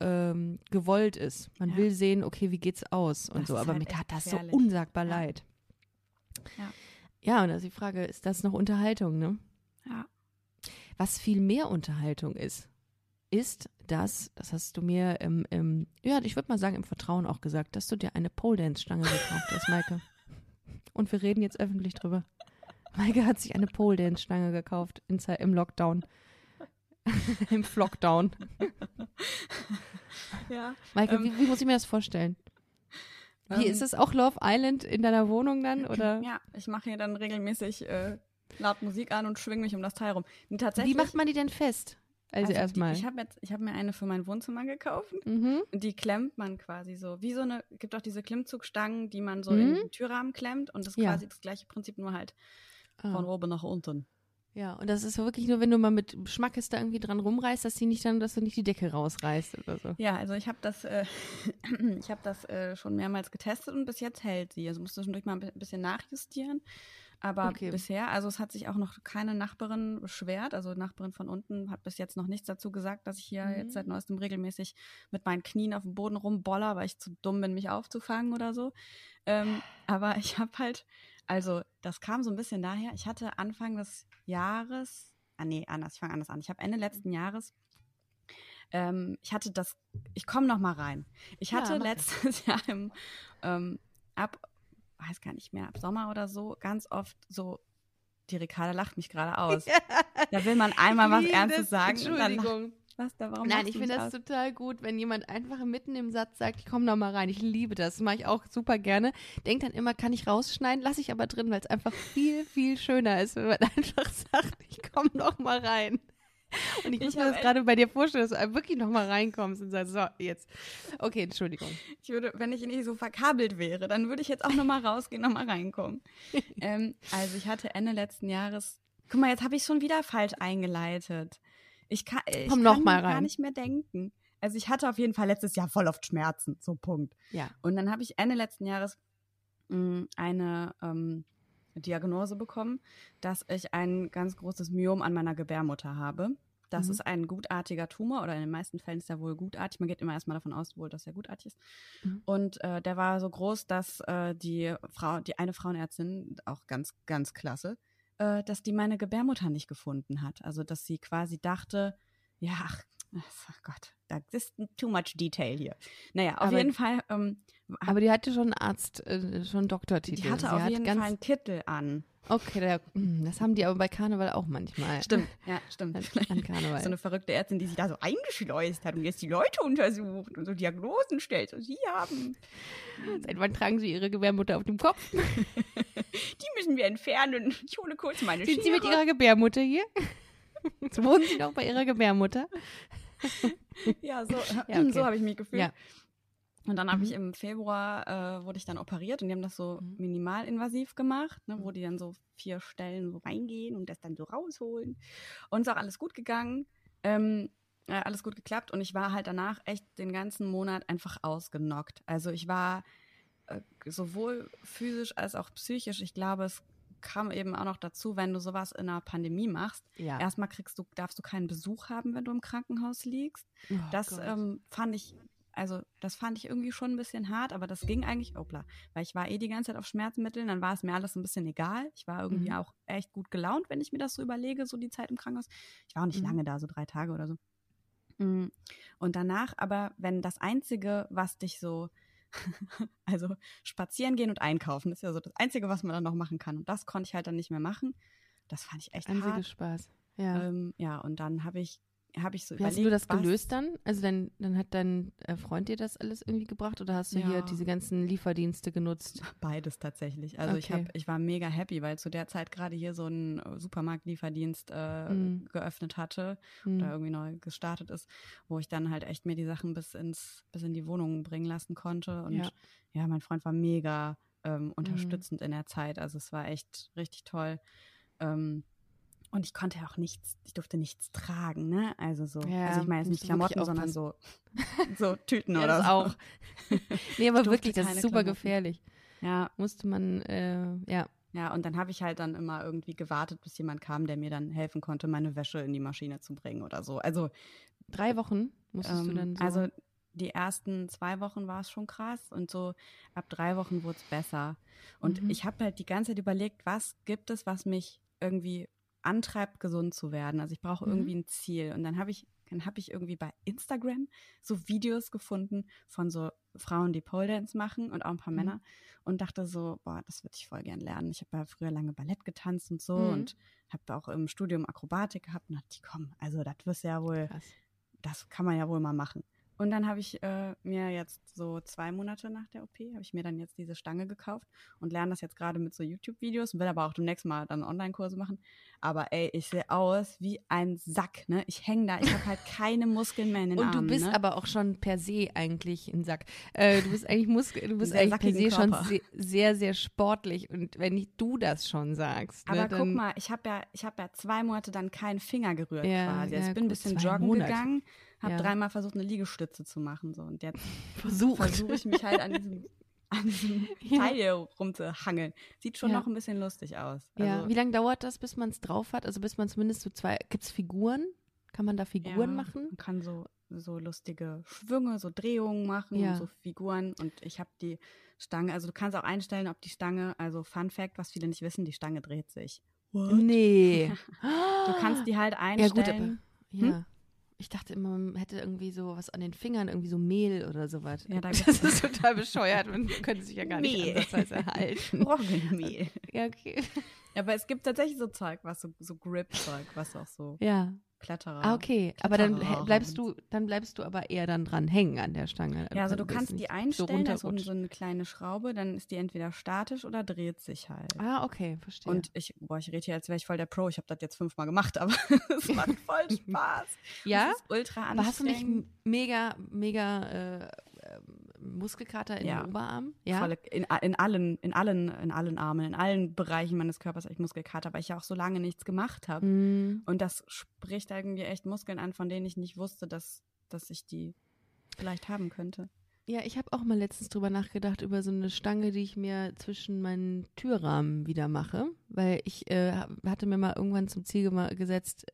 ähm, gewollt ist. Man Ja. will sehen, okay, wie geht's aus und Das so. Aber halt mir tat das so unsagbar Ja. leid. Ja. Ja, und da ist die Frage, ist das noch Unterhaltung, ne? Ja. Was viel mehr Unterhaltung ist, ist das, das hast du mir im, im ja, ich würde mal sagen, im Vertrauen auch gesagt, dass du dir eine Pole Dance Stange gekauft hast, Maike. Und wir reden jetzt öffentlich drüber. Maike hat sich eine Pole Dance Stange gekauft in, im Lockdown. Im Flockdown. Ja. Maike, Ähm. wie, wie muss ich mir das vorstellen? Wie Ähm. ist es auch Love Island in deiner Wohnung dann? Oder Ja, ich mache hier dann regelmäßig äh, laut Musik an und schwinge mich um das Teil rum. Und wie tatsächlich, macht man die denn fest? Also, die- erstmal. Ich habe jetzt, ich habe mir eine für mein Wohnzimmer gekauft. Mhm. Und die klemmt man quasi so. Wie so eine, gibt auch diese Klimmzugstangen, die man so Mhm. in den Türrahmen klemmt. Und das ist Ja. quasi das gleiche Prinzip, nur halt Ah. von oben nach unten. Ja, und das ist wirklich nur, wenn du mal mit Schmackes da irgendwie dran rumreißt, dass die nicht dann, dass du nicht die Decke rausreißt oder so. Ja, also ich habe das, äh, ich habe das äh, schon mehrmals getestet und bis jetzt hält sie. Also musst du zwischendurch mal ein bi- bisschen nachjustieren. Aber Okay. bisher, also es hat sich auch noch keine Nachbarin beschwert. Also Nachbarin von unten hat bis jetzt noch nichts dazu gesagt, dass ich hier Mhm. jetzt seit neuestem regelmäßig mit meinen Knien auf dem Boden rumboller, weil ich zu dumm bin, mich aufzufangen oder so. Ähm, aber ich habe halt, also das kam so ein bisschen daher. Ich hatte Anfang des Jahres, ah nee, anders, ich fange anders an. Ich habe Ende letzten Jahres ähm, ich hatte das, ich komme noch mal rein. Ich Ja, hatte mach letztes Jahr im, ähm, ab, weiß gar nicht mehr, ab Sommer oder so, ganz oft so, die Ricarda lacht mich gerade aus. Da will man einmal was Ernstes sagen. Entschuldigung. Was, da, warum Nein, ich finde das aus? total gut, wenn jemand einfach mitten im Satz sagt, ich komme noch mal rein. Ich liebe das. Das mache ich auch super gerne. Denk dann immer, kann ich rausschneiden, lasse ich aber drin, weil es einfach viel, viel schöner ist, wenn man einfach sagt, ich komme noch mal rein. Und ich muss Ich mir das gerade bei dir vorstellen, dass du wirklich noch mal reinkommst und sagst, so, jetzt. Okay, Entschuldigung. Ich würde, wenn ich nicht so verkabelt wäre, dann würde ich jetzt auch noch mal rausgehen, noch mal reinkommen. ähm, also ich hatte Ende letzten Jahres, guck mal, jetzt habe ich schon wieder falsch eingeleitet. Ich kann, ich Komm kann gar nicht mehr denken. Also ich hatte auf jeden Fall letztes Jahr voll oft Schmerzen, so Punkt. Ja. Und dann habe ich Ende letzten Jahres mh, eine ähm, Diagnose bekommen, dass ich ein ganz großes Myom an meiner Gebärmutter habe. Das Mhm. ist ein gutartiger Tumor oder in den meisten Fällen ist er wohl gutartig. Man geht immer erstmal davon aus, wohl, dass er gutartig ist. Mhm. Und äh, der war so groß, dass äh, die Frau, die eine Frauenärztin, auch ganz, ganz klasse, äh, dass die meine Gebärmutter nicht gefunden hat. Also dass sie quasi dachte, ja, ach Gott, das ist too much detail hier. Naja, auf Aber- jeden Fall ähm, Aber die hatte schon einen Arzt, äh, schon einen Doktortitel. die hatte Sie auf hat jeden ganz, Fall einen Kittel an. Okay, hm, das haben die aber bei Karneval auch manchmal. Stimmt, ja, stimmt. An, Karneval. So eine verrückte Ärztin, die sich da so eingeschleust hat und jetzt die Leute untersucht und so Diagnosen stellt. So, sie haben, Seit wann tragen sie ihre Gebärmutter auf dem Kopf? die müssen wir entfernen. Ich hole kurz meine Sind Sie mit Schere. Ihrer Gebärmutter hier? Jetzt wohnen Sie noch bei Ihrer Gebärmutter? Ja, so, Ja, okay. so habe ich mich gefühlt. Ja. Und dann habe Mhm. ich im Februar, äh, wurde ich dann operiert und die haben das so Mhm. minimalinvasiv gemacht, ne, wo die dann so vier Stellen so reingehen und das dann so rausholen. Und ist auch alles gut gegangen, ähm, äh, alles gut geklappt und ich war halt danach echt den ganzen Monat einfach ausgenockt. Also ich war äh, sowohl physisch als auch psychisch, ich glaube, es kam eben auch noch dazu, wenn du sowas in einer Pandemie machst. Ja. Erstmal kriegst du, darfst du keinen Besuch haben, wenn du im Krankenhaus liegst. Oh Das ähm, fand ich, also das fand ich irgendwie schon ein bisschen hart, aber das ging eigentlich, opla, weil ich war eh die ganze Zeit auf Schmerzmitteln, dann war es mir alles ein bisschen egal. Ich war irgendwie Mhm. auch echt gut gelaunt, wenn ich mir das so überlege, so die Zeit im Krankenhaus. Ich war auch nicht Mhm. lange da, so drei Tage oder so. Mm. Und danach aber, wenn das Einzige, was dich so, also spazieren gehen und einkaufen, ist ja so das Einzige, was man dann noch machen kann. Und das konnte ich halt dann nicht mehr machen. Das fand ich echt Einziges hart. Spaß. Ja. Ähm, ja, und dann habe ich, habe ich so Wie hast überlegt, du das was- gelöst dann? Also dann, dann hat dein äh, Freund dir das alles irgendwie gebracht oder hast du Ja. hier diese ganzen Lieferdienste genutzt? Beides tatsächlich. Also ich Okay. habe, ich war mega happy, weil zu der Zeit gerade hier so ein äh, Supermarktlieferdienst äh, Mhm. geöffnet hatte Hm. oder irgendwie neu gestartet ist, wo ich dann halt echt mir die Sachen bis ins, bis in die Wohnung bringen lassen konnte. Und Ja. ja, mein Freund war mega ähm, unterstützend in der Zeit. Also es war echt richtig toll. Ähm, und ich konnte ja auch nichts, ich durfte nichts tragen, ne? Also so, Ja, also ich meine jetzt nicht du Klamotten, sondern so, so Tüten Ja, oder das so. auch. nee, aber wirklich, das ist super Klamotten. gefährlich. Ja, Musste man, äh, ja. Ja, und dann habe ich halt dann immer irgendwie gewartet, bis jemand kam, der mir dann helfen konnte, meine Wäsche in die Maschine zu bringen oder so. Also, Drei Wochen musstest du ähm, dann so. also die ersten zwei Wochen war es schon krass und so ab drei Wochen wurde es besser. Und Mhm. ich habe halt die ganze Zeit überlegt, was gibt es, was mich irgendwie antreibt, gesund zu werden. Also ich brauche Mhm. irgendwie ein Ziel. Und dann habe ich, dann habe ich irgendwie bei Instagram so Videos gefunden von so Frauen, die Pole Dance machen und auch ein paar Mhm. Männer und dachte so, boah, das würde ich voll gern lernen. Ich habe ja früher lange Ballett getanzt und so Mhm. und habe auch im Studium Akrobatik gehabt und dachte, komm, also das wirst ja wohl, Krass. das kann man ja wohl mal machen. Und dann habe ich äh, mir jetzt so zwei Monate nach der OP, habe ich mir dann jetzt diese Stange gekauft und lerne das jetzt gerade mit so YouTube-Videos, will aber auch demnächst mal dann Online-Kurse machen. Aber ey, ich sehe aus wie ein Sack, ne? Ich hänge da, ich habe halt keine Muskeln mehr in den Und Armen. du bist ne? aber auch schon per se eigentlich ein Sack. Äh, du bist eigentlich Muskel, du bist Sehr eigentlich per se schon Körper. se sehr, sehr sportlich. Und wenn nicht du das schon sagst, ne, Aber dann, guck mal, ich habe ja, ich habe ja zwei Monate dann keinen Finger gerührt Ja, quasi. Also ja, ich bin ein bisschen joggen Monate. gegangen, habe Ja. dreimal versucht, eine Liegestütze zu machen. So. Und jetzt versuche ich mich halt an diesem, an diesem Ja. Teil hier rumzuhangeln. Sieht schon Ja. noch ein bisschen lustig aus. Ja, Also, wie lange dauert das, bis man es drauf hat? Also bis man zumindest so zwei, gibt es Figuren? Kann man da Figuren ja, machen? Man kann so, so lustige Schwünge, so Drehungen machen, Ja. so Figuren. Und ich habe die Stange, also du kannst auch einstellen, ob die Stange, also Fun Fact, was viele nicht wissen, die Stange dreht sich. Nee. Du kannst die halt Ja einstellen. gut, aber Hm? Ich dachte immer, man hätte irgendwie so was an den Fingern, irgendwie so Mehl oder sowas. Ja, da das ist total bescheuert. Man könnte sich ja gar nicht Mehl. ansatzweise halten. Roggenmehl. Ja, okay. Aber es gibt tatsächlich so Zeug, was so, so Grip-Zeug, was auch so Ja. Kletterer. Ah, okay. Aber dann bleibst du, dann bleibst du aber eher dann dran hängen an der Stange. Ja, also du bist kannst die einstellen, so, runterrutscht. so eine kleine Schraube, dann ist die entweder statisch oder dreht sich halt. Ah, okay, verstehe. Und ich, boah, ich rede hier, als wäre ich voll der Pro. Ich habe das jetzt fünfmal gemacht, aber es macht voll Spaß. ja, Es ist ultra anstrengend. aber hast du nicht mega, mega äh, Muskelkater in Ja. den Oberarm? Ja. Volle, in, in allen, in allen, in allen Armen, in allen Bereichen meines Körpers habe ich Muskelkater, weil ich ja auch so lange nichts gemacht habe. Hm. Und das spricht irgendwie echt Muskeln an, von denen ich nicht wusste, dass, dass ich die vielleicht haben könnte. Ja, ich habe auch mal letztens drüber nachgedacht, über so eine Stange, die ich mir zwischen meinen Türrahmen wieder mache, weil ich äh, hatte mir mal irgendwann zum Ziel gesetzt,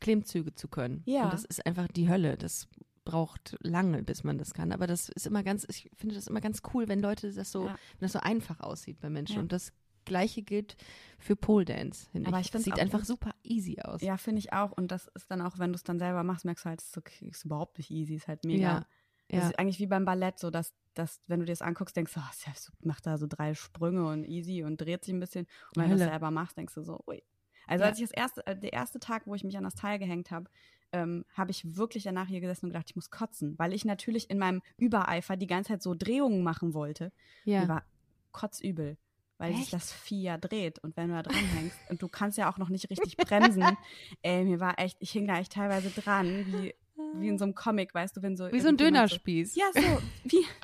Klimmzüge zu können. Ja. Und das ist einfach die Hölle. Das braucht lange, bis man das kann. Aber das ist immer ganz, ich finde das immer ganz cool, wenn Leute das so, Ja. wenn das so einfach aussieht bei Menschen. Ja. Und das Gleiche gilt für Pole Dance, finde Aber ich. ich Das find's sieht einfach gut. super easy aus. Ja, finde ich auch. Und das ist dann auch, wenn du es dann selber machst, merkst du halt, es ist, okay, ist überhaupt nicht easy, ist halt mega. Ja, Das ja. ist eigentlich wie beim Ballett, so dass, dass wenn du dir das anguckst, denkst du, oh, so- macht da so drei Sprünge und easy und dreht sich ein bisschen. Und wenn du es selber machst, denkst du so, ui. Also Ja. als ich das erste, äh, der erste Tag, wo ich mich an das Teil gehängt habe, ähm, habe ich wirklich danach hier gesessen und gedacht, ich muss kotzen, weil ich natürlich in meinem Übereifer die ganze Zeit so Drehungen machen wollte. ja. Mir war kotzübel, weil sich Echt? das Vieh ja dreht und wenn du da dran hängst und du kannst ja auch noch nicht richtig bremsen, ey, mir war echt, ich hing da echt teilweise dran, wie, wie in so einem Comic, weißt du, wenn so Wie so ein Dönerspieß. So, ja, so, wie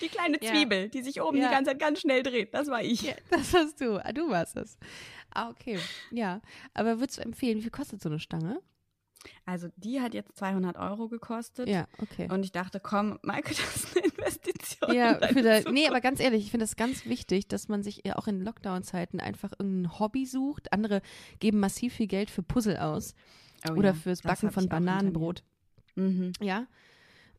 die kleine Ja. Zwiebel, die sich oben Ja. die ganze Zeit ganz schnell dreht, das war ich. Ja, das warst du. Ah, du warst es. Ah, okay. Ja. Aber würdest du empfehlen, wie viel kostet so eine Stange? Also die hat jetzt 200 Euro gekostet Ja, okay. und ich dachte, komm, Maike, das ist eine Investition. Ja, in für da, nee, aber ganz ehrlich, ich finde das ganz wichtig, dass man sich ja auch in Lockdown-Zeiten einfach irgendein Hobby sucht. Andere geben massiv viel Geld für Puzzle aus Oh oder ja, fürs Backen von. Bananenbrot. Mhm. Ja.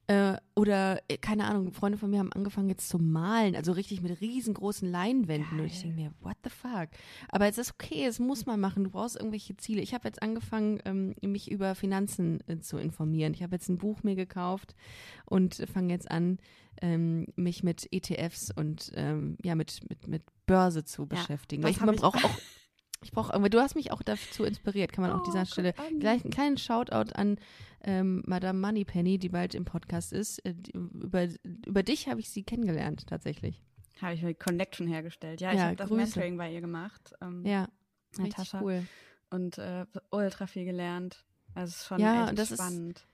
Äh, oder, äh, keine Ahnung, Freunde von mir haben angefangen jetzt zu malen, also richtig mit riesengroßen Leinwänden. Und ich denke mir, what the fuck? Aber es ist okay, es muss man machen. Du brauchst irgendwelche Ziele. Ich habe jetzt angefangen, ähm, mich über Finanzen äh, zu informieren. Ich habe jetzt ein Buch mir gekauft und fange jetzt an, ähm, mich mit ETFs und ähm, ja, mit, mit, mit Börse zu beschäftigen. das Weil ich man ich- brauche auch, ich brauche irgendwie, du hast mich auch dazu inspiriert, kann man auch an Oh, dieser guck Stelle an. gleich einen kleinen Shoutout an ähm, Madame Moneypenny, die bald im Podcast ist. Äh, über, über dich habe ich sie kennengelernt, tatsächlich. Habe ich die Connection hergestellt. Ja, ich Ja, habe das. Mentoring bei ihr gemacht ähm, Ja, Natascha. cool. und äh, ultra viel gelernt. Also es ist schon Ja, echt das ist- spannend.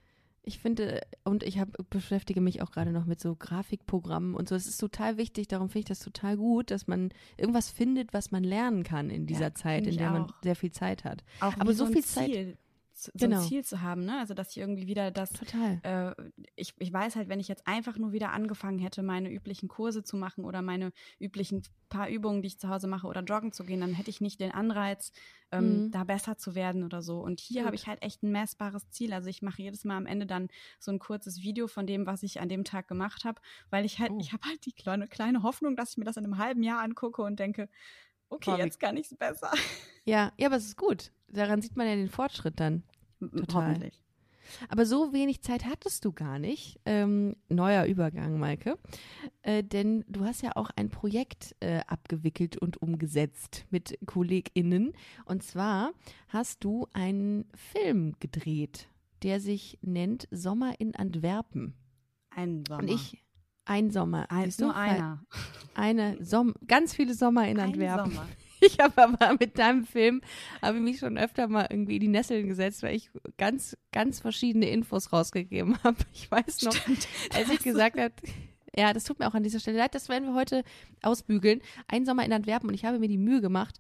Ich finde, und ich hab, beschäftige mich auch gerade noch mit so Grafikprogrammen und so. Es ist total wichtig, darum finde ich das total gut, dass man irgendwas findet, was man lernen kann in dieser Ja, Zeit, in der man auch. sehr viel Zeit hat. Auch aber so ein viel Zeit- Ziel, so Genau. ein Ziel zu haben, ne? Also dass ich irgendwie wieder das Total. äh, ich, ich weiß halt, wenn ich jetzt einfach nur wieder angefangen hätte, meine üblichen Kurse zu machen oder meine üblichen paar Übungen, die ich zu Hause mache oder joggen zu gehen, dann hätte ich nicht den Anreiz, ähm, Mhm. da besser zu werden oder so. Und hier habe ich halt echt ein messbares Ziel. Also ich mache jedes Mal am Ende dann so ein kurzes Video von dem, was ich an dem Tag gemacht habe, weil ich halt, Oh. ich habe halt die kleine, kleine Hoffnung, dass ich mir das in einem halben Jahr angucke und denke, okay, Boah, jetzt kann ich es besser. Ja, ja, aber es ist gut. Daran sieht man ja den Fortschritt dann. Total. Hoffentlich. Aber so wenig Zeit hattest du gar nicht. Ähm, neuer Übergang, Maike. Äh, denn du hast ja auch ein Projekt äh, abgewickelt und umgesetzt mit KollegInnen. Und zwar hast du einen Film gedreht, der sich nennt Sommer in Antwerpen. Ein Sommer. Und ich, ein Sommer. Ein, du? nur einer. Eine Som ganz viele Sommer in Ein Antwerpen. Sommer. Ich habe aber mit deinem Film, habe ich mich schon öfter mal irgendwie in die Nesseln gesetzt, weil ich ganz, ganz verschiedene Infos rausgegeben habe. Ich weiß noch, Stimmt. als ich gesagt habe, ja, das tut mir auch an dieser Stelle leid, das werden wir heute ausbügeln. Ein Sommer in Antwerpen und ich habe mir die Mühe gemacht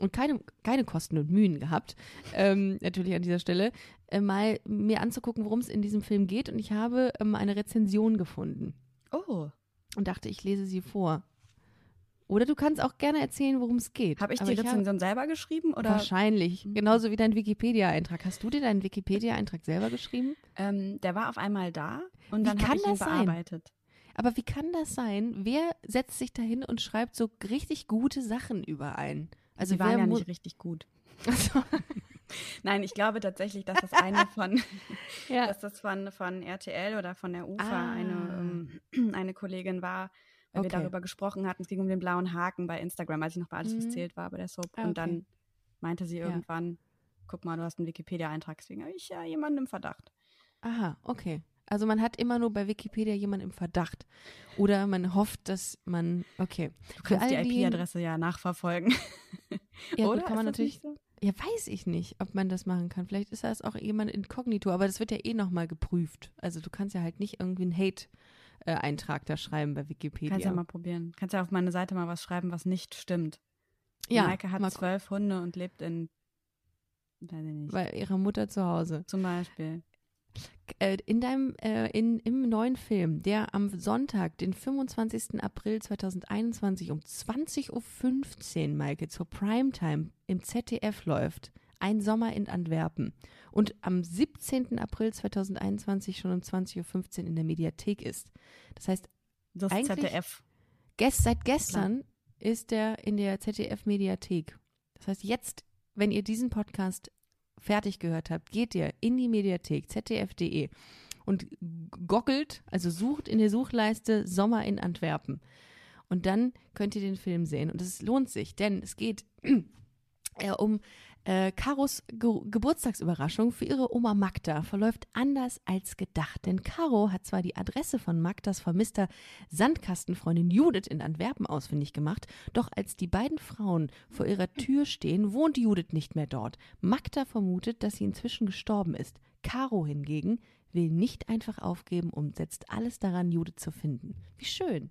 und keine, keine Kosten und Mühen gehabt, ähm, natürlich an dieser Stelle, äh, mal mir anzugucken, worum es in diesem Film geht und ich habe ähm, eine Rezension gefunden Oh, und dachte, ich lese sie vor. Oder du kannst auch gerne erzählen, worum es geht. habe ich die Rezension selber geschrieben oder? Wahrscheinlich. Mhm. Genauso wie dein Wikipedia-Eintrag. Hast du dir deinen Wikipedia-Eintrag selber geschrieben? Ähm, der war auf einmal da und dann habe ich ihn sein? bearbeitet. Aber wie kann das sein? Wer setzt sich dahin und schreibt so richtig gute Sachen über einen? Also Sie waren ja nicht richtig gut. Achso, Nein, ich glaube tatsächlich, dass das eine von, ja. dass das von, von RTL oder von der UFA Ah. eine, ähm, eine Kollegin war, weil wir Okay. darüber gesprochen hatten. Es ging um den blauen Haken bei Instagram, als ich noch bei Alles was Mhm. zählt war bei der Soap. Ah, Und okay. dann meinte sie Ja. irgendwann, guck mal, du hast einen Wikipedia-Eintrag, deswegen habe ich ja jemanden im Verdacht. Aha, okay. Also man hat immer nur bei Wikipedia jemanden im Verdacht. Oder man hofft, dass man, okay. Du kannst die IP-Adresse ja nachverfolgen. Ja, Oder? kann man natürlich so? Ja, weiß ich nicht, ob man das machen kann. Vielleicht ist das auch jemand inkognito, aber das wird ja eh nochmal geprüft. Also du kannst ja halt nicht irgendwie einen Hate-Eintrag da schreiben bei Wikipedia. Kannst ja mal probieren. Kannst ja auf meine Seite mal was schreiben, was nicht stimmt. ja, Maike hat zwölf Hunde und lebt in, weiß ich nicht, bei ihrer Mutter zu Hause. zum Beispiel. Äh, in deinem, äh, in, im neuen Film, der am Sonntag, den 25. April 2021 um 20.15 Uhr, Maike, zur Primetime im ZDF läuft, Ein Sommer in Antwerpen. Und am 17. April 2021 schon um 20.15 Uhr in der Mediathek ist. Das heißt, Das Eigentlich- ZDF. Gest, seit gestern ist er in der ZDF-Mediathek. Das heißt, jetzt, wenn ihr diesen Podcast fertig gehört habt, geht ihr in die Mediathek zdf.de und goggelt, also sucht in der Suchleiste Sommer in Antwerpen. Und dann könnt ihr den Film sehen. Und es lohnt sich, denn es geht äh, um äh, Karos Ge Geburtstagsüberraschung für ihre Oma Magda verläuft anders als gedacht. Denn Caro hat zwar die Adresse von Magdas vermisster Sandkastenfreundin Judith in Antwerpen ausfindig gemacht, doch als die beiden Frauen vor ihrer Tür stehen, wohnt Judith nicht mehr dort. Magda vermutet, dass sie inzwischen gestorben ist. Caro hingegen will nicht einfach aufgeben und setzt alles daran, Judith zu finden. Wie schön.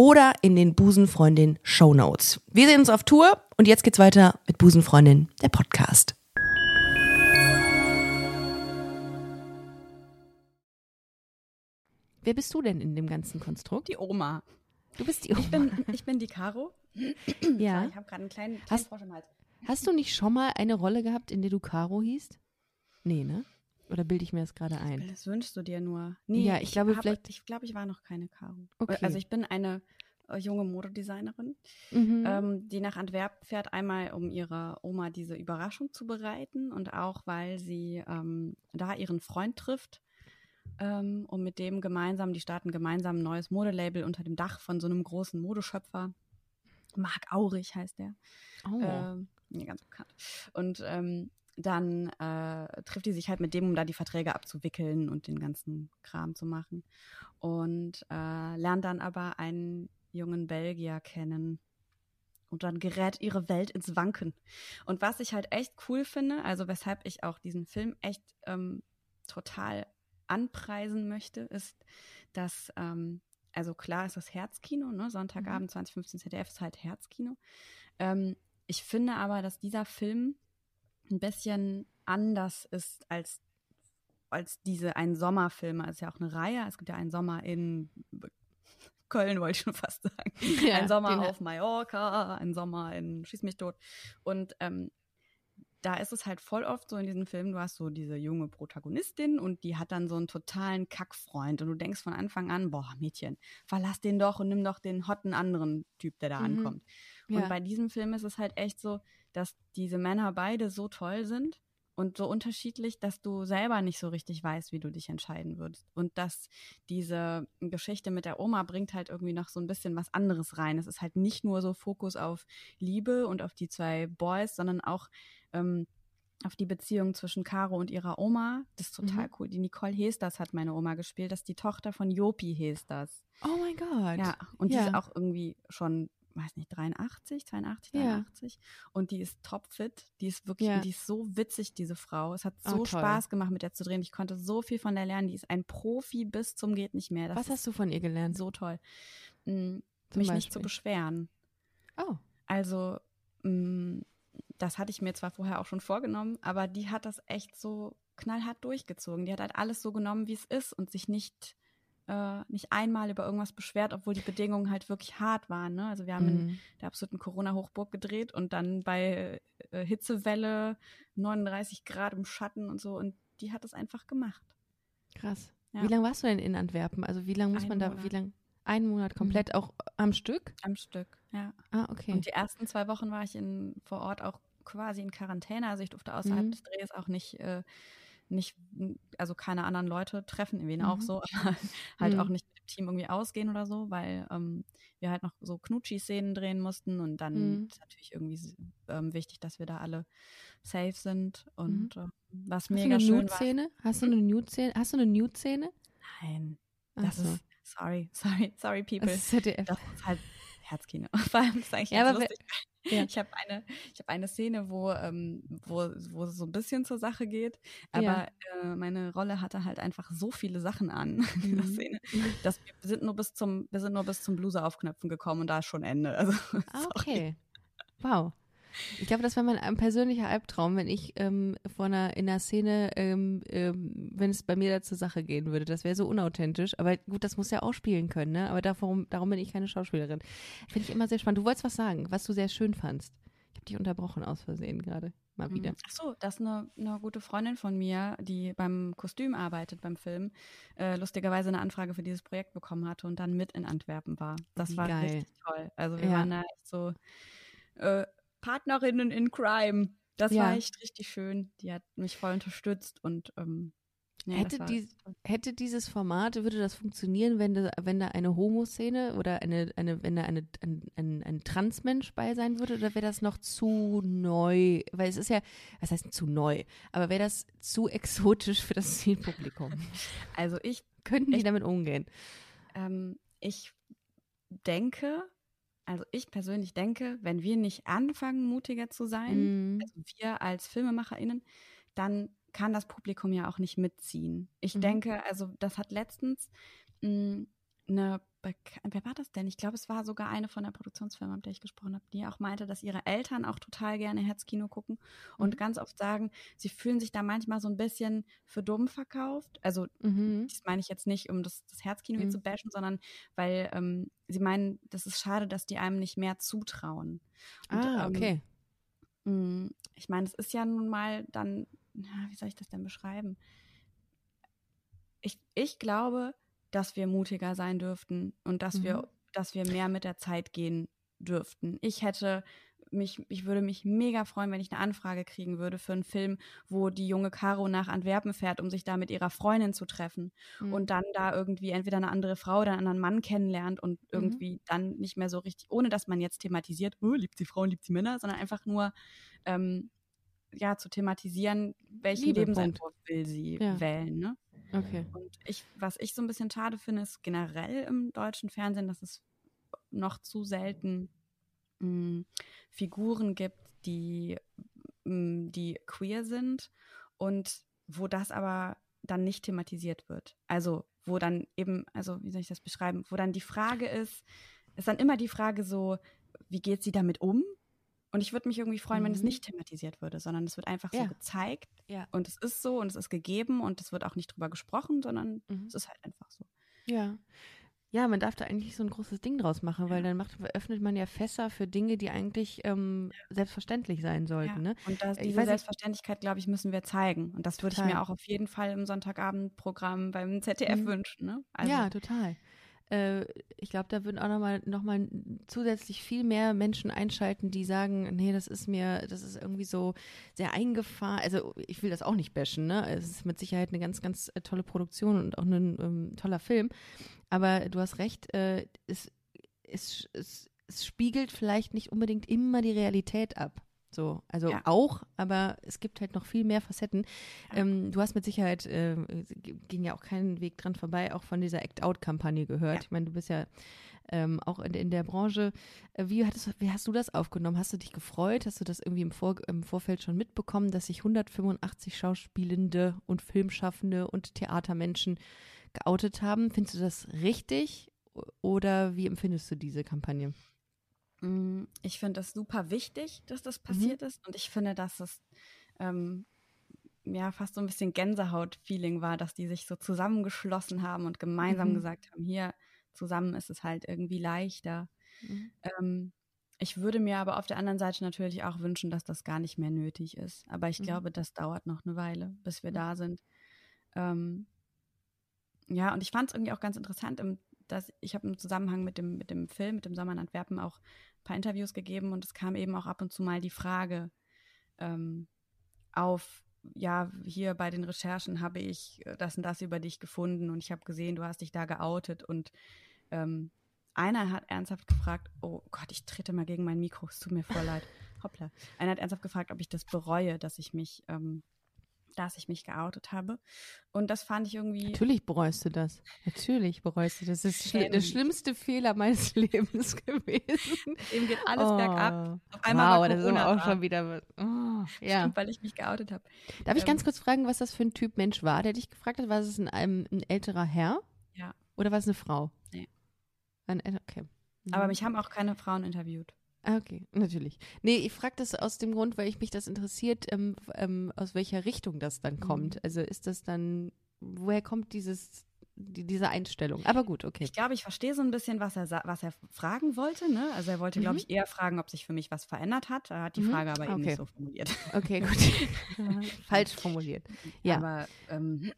oder in den Busenfreundin Show Notes. Wir sehen uns auf Tour und jetzt geht's weiter mit Busenfreundin, der Podcast. Wer bist du denn in dem ganzen Konstrukt? Die Oma. Du bist die Oma. Ich bin, ich bin die Caro. ja. Ich habe gerade einen kleinen, kleinen Hast-. Hast du nicht schon mal eine Rolle gehabt, in der du Caro hießt? Nee, ne? Oder bilde ich mir das gerade ein? Das wünschst du dir nur. Ja, ich glaube, hab- vielleicht- Ich glaube, ich war noch keine Caro. Okay. Also ich bin eine äh, junge Modedesignerin, Mhm. ähm, die nach Antwerpen fährt, einmal um ihrer Oma diese Überraschung zu bereiten und auch, weil sie ähm, da ihren Freund trifft. Ähm, und mit dem gemeinsam, die starten gemeinsam ein neues Modelabel unter dem Dach von so einem großen Modeschöpfer. Marc Aurich heißt der. oh. Ähm, nee, ganz bekannt. Und ähm, dann äh, trifft die sich halt mit dem, um da die Verträge abzuwickeln und den ganzen Kram zu machen. Und äh, lernt dann aber einen jungen Belgier kennen. Und dann gerät ihre Welt ins Wanken. Und was ich halt echt cool finde, also weshalb ich auch diesen Film echt ähm, total anpreisen möchte, ist, dass, ähm, also klar ist das Herzkino, ne? Sonntagabend 2015 ZDF ist halt Herzkino. Ähm, ich finde aber, dass dieser Film ein bisschen anders ist als, als diese Ein Sommerfilme. Es ist ja auch eine Reihe. Es gibt ja einen Sommer in Köln, wollte ich schon fast sagen. Ja, ein Sommer den- auf Mallorca, ein Sommer in Schieß mich tot. Und ähm, da ist es halt voll oft so in diesen Filmen, du hast so diese junge Protagonistin und die hat dann so einen totalen Kackfreund und du denkst von Anfang an, boah, Mädchen, verlass den doch und nimm doch den hotten anderen Typ, der da Mhm. ankommt. Ja. Und bei diesem Film ist es halt echt so, dass diese Männer beide so toll sind und so unterschiedlich, dass du selber nicht so richtig weißt, wie du dich entscheiden würdest. Und dass diese Geschichte mit der Oma bringt halt irgendwie noch so ein bisschen was anderes rein. Es ist halt nicht nur so Fokus auf Liebe und auf die zwei Boys, sondern auch ähm, auf die Beziehung zwischen Caro und ihrer Oma. Das ist total Mhm. cool. Die Nicole Hesters hat meine Oma gespielt. Das ist die Tochter von Jopi Hesters. oh mein Gott. Ja, und die Ja. ist auch irgendwie schon, weiß nicht, 83, 82, Ja. 83. Und die ist topfit. Die ist wirklich, Ja. die ist so witzig, diese Frau. Es hat Oh, so toll. Spaß gemacht, mit der zu drehen. Ich konnte so viel von der lernen. Die ist ein Profi bis zum geht nicht mehr. Das Was hast du von ihr gelernt? so toll. Zum mich nicht zu Beispiel? beschweren. Oh. Also, mm, das hatte ich mir zwar vorher auch schon vorgenommen, aber die hat das echt so knallhart durchgezogen. Die hat halt alles so genommen, wie es ist und sich nicht, äh, nicht einmal über irgendwas beschwert, obwohl die Bedingungen halt wirklich hart waren. Ne? Also wir haben in Mhm. der absoluten Corona-Hochburg gedreht und dann bei äh, Hitzewelle 39 Grad im Schatten und so und die hat es einfach gemacht. Krass. Ja. Wie lange warst du denn in Antwerpen? Also wie lange muss Einen man da, Monat. wie lange? Einen Monat komplett auch am Stück? Am Stück, ja. Ah, okay. Und die ersten zwei Wochen war ich in, vor Ort auch quasi in Quarantäne. Also ich durfte außerhalb Mhm. des Drehs auch nicht, äh, nicht, also keine anderen Leute treffen, wen auch Mhm. so, aber halt Mhm. auch nicht mit dem Team irgendwie ausgehen oder so, weil ähm, wir halt noch so Knutschi-Szenen drehen mussten und dann Mhm. ist natürlich irgendwie ähm, wichtig, dass wir da alle safe sind und äh, was Hast mega schön war. Nude-Szene? Hast du eine Nude-Szene? Hast du eine Nude-Szene? Nein, das so. ist, sorry, sorry, sorry people. Das ist ZDF. Das ist halt Herzkino. Vor allem ist eigentlich Ja, aber lustig. ja. Ich habe eine, ich habe eine Szene, wo, ähm, wo, wo es so ein bisschen zur Sache geht, aber Ja. äh, meine Rolle hatte halt einfach so viele Sachen an in der Mhm. Szene, dass wir sind nur bis zum, wir sind nur bis zum Bluse aufknöpfen gekommen und da ist schon Ende. Also, Ah, okay. Wow. Ich glaube, das wäre mein ein persönlicher Albtraum, wenn ich ähm, vor einer, in einer Szene, ähm, ähm, wenn es bei mir da zur Sache gehen würde. Das wäre so unauthentisch. Aber gut, das muss ja auch spielen können, ne? Aber darum, darum bin ich keine Schauspielerin. Finde ich immer sehr spannend. Du wolltest was sagen, was du sehr schön fandst. Ich habe dich unterbrochen aus Versehen gerade. Mal wieder. Ach so, das ist eine, eine gute Freundin von mir, die beim Kostüm arbeitet beim Film, äh, lustigerweise eine Anfrage für dieses Projekt bekommen hatte und dann mit in Antwerpen war. Das war geil. richtig toll. Also wir Ja. waren da echt so äh, Partnerinnen in Crime. Das Ja. war echt richtig schön. Die hat mich voll unterstützt und ähm, Ja, hätte, die, hätte dieses Format, würde das funktionieren, wenn da, wenn da eine Homoszene oder eine, eine, wenn da eine, ein, ein, ein Transmensch bei sein würde, oder wäre das noch zu neu? Weil es ist ja, was heißt zu neu? Aber wäre das zu exotisch für das Zielpublikum? Also ich Könnten die Ich- damit umgehen? Ähm, ich denke, also ich persönlich denke, wenn wir nicht anfangen, mutiger zu sein, Mhm. also wir als FilmemacherInnen, dann kann das Publikum ja auch nicht mitziehen. Ich Mhm. denke, also das hat letztens mh, eine, Beka- wer war das denn? Ich glaube, es war sogar eine von der Produktionsfirma, mit der ich gesprochen habe, die auch meinte, dass ihre Eltern auch total gerne Herzkino gucken und Mhm. ganz oft sagen, sie fühlen sich da manchmal so ein bisschen für dumm verkauft. Also Mhm. das meine ich jetzt nicht, um das, das Herzkino hier Mhm. zu bashen, sondern weil ähm, sie meinen, das ist schade, dass die einem nicht mehr zutrauen. Und, Ah, ähm, okay. mh, ich meine, es ist ja nun mal dann, na, wie soll ich das denn beschreiben? Ich, ich glaube, dass wir mutiger sein dürften und dass Mhm. wir, dass wir mehr mit der Zeit gehen dürften. Ich hätte mich, ich würde mich mega freuen, wenn ich eine Anfrage kriegen würde für einen Film, wo die junge Caro nach Antwerpen fährt, um sich da mit ihrer Freundin zu treffen Mhm. und dann da irgendwie entweder eine andere Frau oder einen anderen Mann kennenlernt und irgendwie dann nicht mehr so richtig, ohne dass man jetzt thematisiert, oh, liebt sie Frauen, liebt sie Männer, sondern einfach nur ähm, ja zu thematisieren, welchen Liebe, Lebensentwurf will sie Ja. wählen. Ne? Okay. Und ich, was ich so ein bisschen schade finde, ist generell im deutschen Fernsehen, dass es noch zu selten mh, Figuren gibt, die, mh, die queer sind und wo das aber dann nicht thematisiert wird. Also, wo dann eben, also wie soll ich das beschreiben, wo dann die Frage ist, ist dann immer die Frage so, wie geht sie damit um? Und ich würde mich irgendwie freuen, wenn es Mhm. nicht thematisiert würde, sondern es wird einfach Ja. so gezeigt Ja. und es ist so und es ist gegeben und es wird auch nicht drüber gesprochen, sondern Mhm. es ist halt einfach so. Ja. Ja, man darf da eigentlich so ein großes Ding draus machen, weil Ja. dann macht, öffnet man ja Fässer für Dinge, die eigentlich ähm, selbstverständlich sein sollten. Ne? Und das, Ich diese weiß Selbstverständlichkeit, glaube ich, müssen wir zeigen. Und das würde ich mir auch auf jeden Fall im Sonntagabendprogramm beim ZDF Mhm. wünschen. Ne? Also, ja, total. Äh, ich glaube, da würden auch nochmal noch mal zusätzlich viel mehr Menschen einschalten, die sagen, nee, das ist mir, das ist irgendwie so sehr eingefahren. Also ich will das auch nicht bashen, ne? Es ist mit Sicherheit eine ganz, ganz äh, tolle Produktion und auch ein ähm, toller Film. Aber du hast recht, äh, es, es, es, es spiegelt vielleicht nicht unbedingt immer die Realität ab. So, also Ja. auch, aber es gibt halt noch viel mehr Facetten. Ähm, du hast mit Sicherheit, äh, es ging ja auch keinen Weg dran vorbei, auch von dieser Act-Out-Kampagne gehört. Ja. Ich meine, du bist ja ähm, auch in, in der Branche. Äh, Wie, hattest, wie hast du das aufgenommen? Hast du dich gefreut? Hast du das irgendwie im, Vor im Vorfeld schon mitbekommen, dass sich 185 Schauspielende und Filmschaffende und Theatermenschen geoutet haben? Findest du das richtig oder wie empfindest du diese Kampagne? Mm, Ich finde es super wichtig, dass Mhm. das passiert ist. Und ich finde, dass es ähm, ja fast so ein bisschen Gänsehaut-Feeling war, dass die sich so zusammengeschlossen haben und gemeinsam Mhm. gesagt haben, hier zusammen ist es halt irgendwie leichter. Mhm. Ähm, ich würde mir aber auf der anderen Seite natürlich auch wünschen, dass das gar nicht mehr nötig ist. Aber ich Mhm. glaube, das dauert noch eine Weile, bis wir Mhm. da sind. Ähm, ja, und ich fand es irgendwie auch ganz interessant, im, dass ich habe im Zusammenhang mit dem, mit dem Film, mit dem Sommer in Antwerpen auch paar Interviews gegeben und es kam eben auch ab und zu mal die Frage ähm, auf, ja, hier bei den Recherchen habe ich äh, das und das über dich gefunden und ich habe gesehen, du hast dich da geoutet und ähm, einer hat ernsthaft gefragt, oh Gott, ich trete mal gegen mein Mikro, es tut mir voll leid. Hoppla. Einer hat ernsthaft gefragt, ob ich das bereue, dass ich mich, ähm, dass ich mich geoutet habe. Und das fand ich irgendwie. Natürlich bereust du das. Natürlich bereust du das. Das ist schli der schlimmste Fehler meines Lebens gewesen. Dem geht alles bergab. Auf einmal Oh. wow, war das ist aber auch schon wieder. Oh, ja. Stimmt, weil ich mich geoutet habe. Darf ich ähm, ganz kurz fragen, was das für ein Typ Mensch war, der dich gefragt hat? War es ein, ein, ein älterer Herr? Ja. Oder war es eine Frau? Nee. Ein, okay. Mhm. Aber mich haben auch keine Frauen interviewt. Ah, Okay, natürlich. Nee, ich frage das aus dem Grund, weil ich mich das interessiert, ähm, ähm, aus welcher Richtung das dann Mhm. kommt. Also ist das dann, woher kommt dieses, die, diese Einstellung? Aber gut, okay. Ich glaube, ich verstehe so ein bisschen, was er, was er fragen wollte. Ne? Also er wollte, glaube Mhm. ich, eher fragen, ob sich für mich was verändert hat. Er hat die Mhm. Frage aber eben Okay. nicht so formuliert. Okay, gut. Falsch formuliert. Ja. Aber ähm,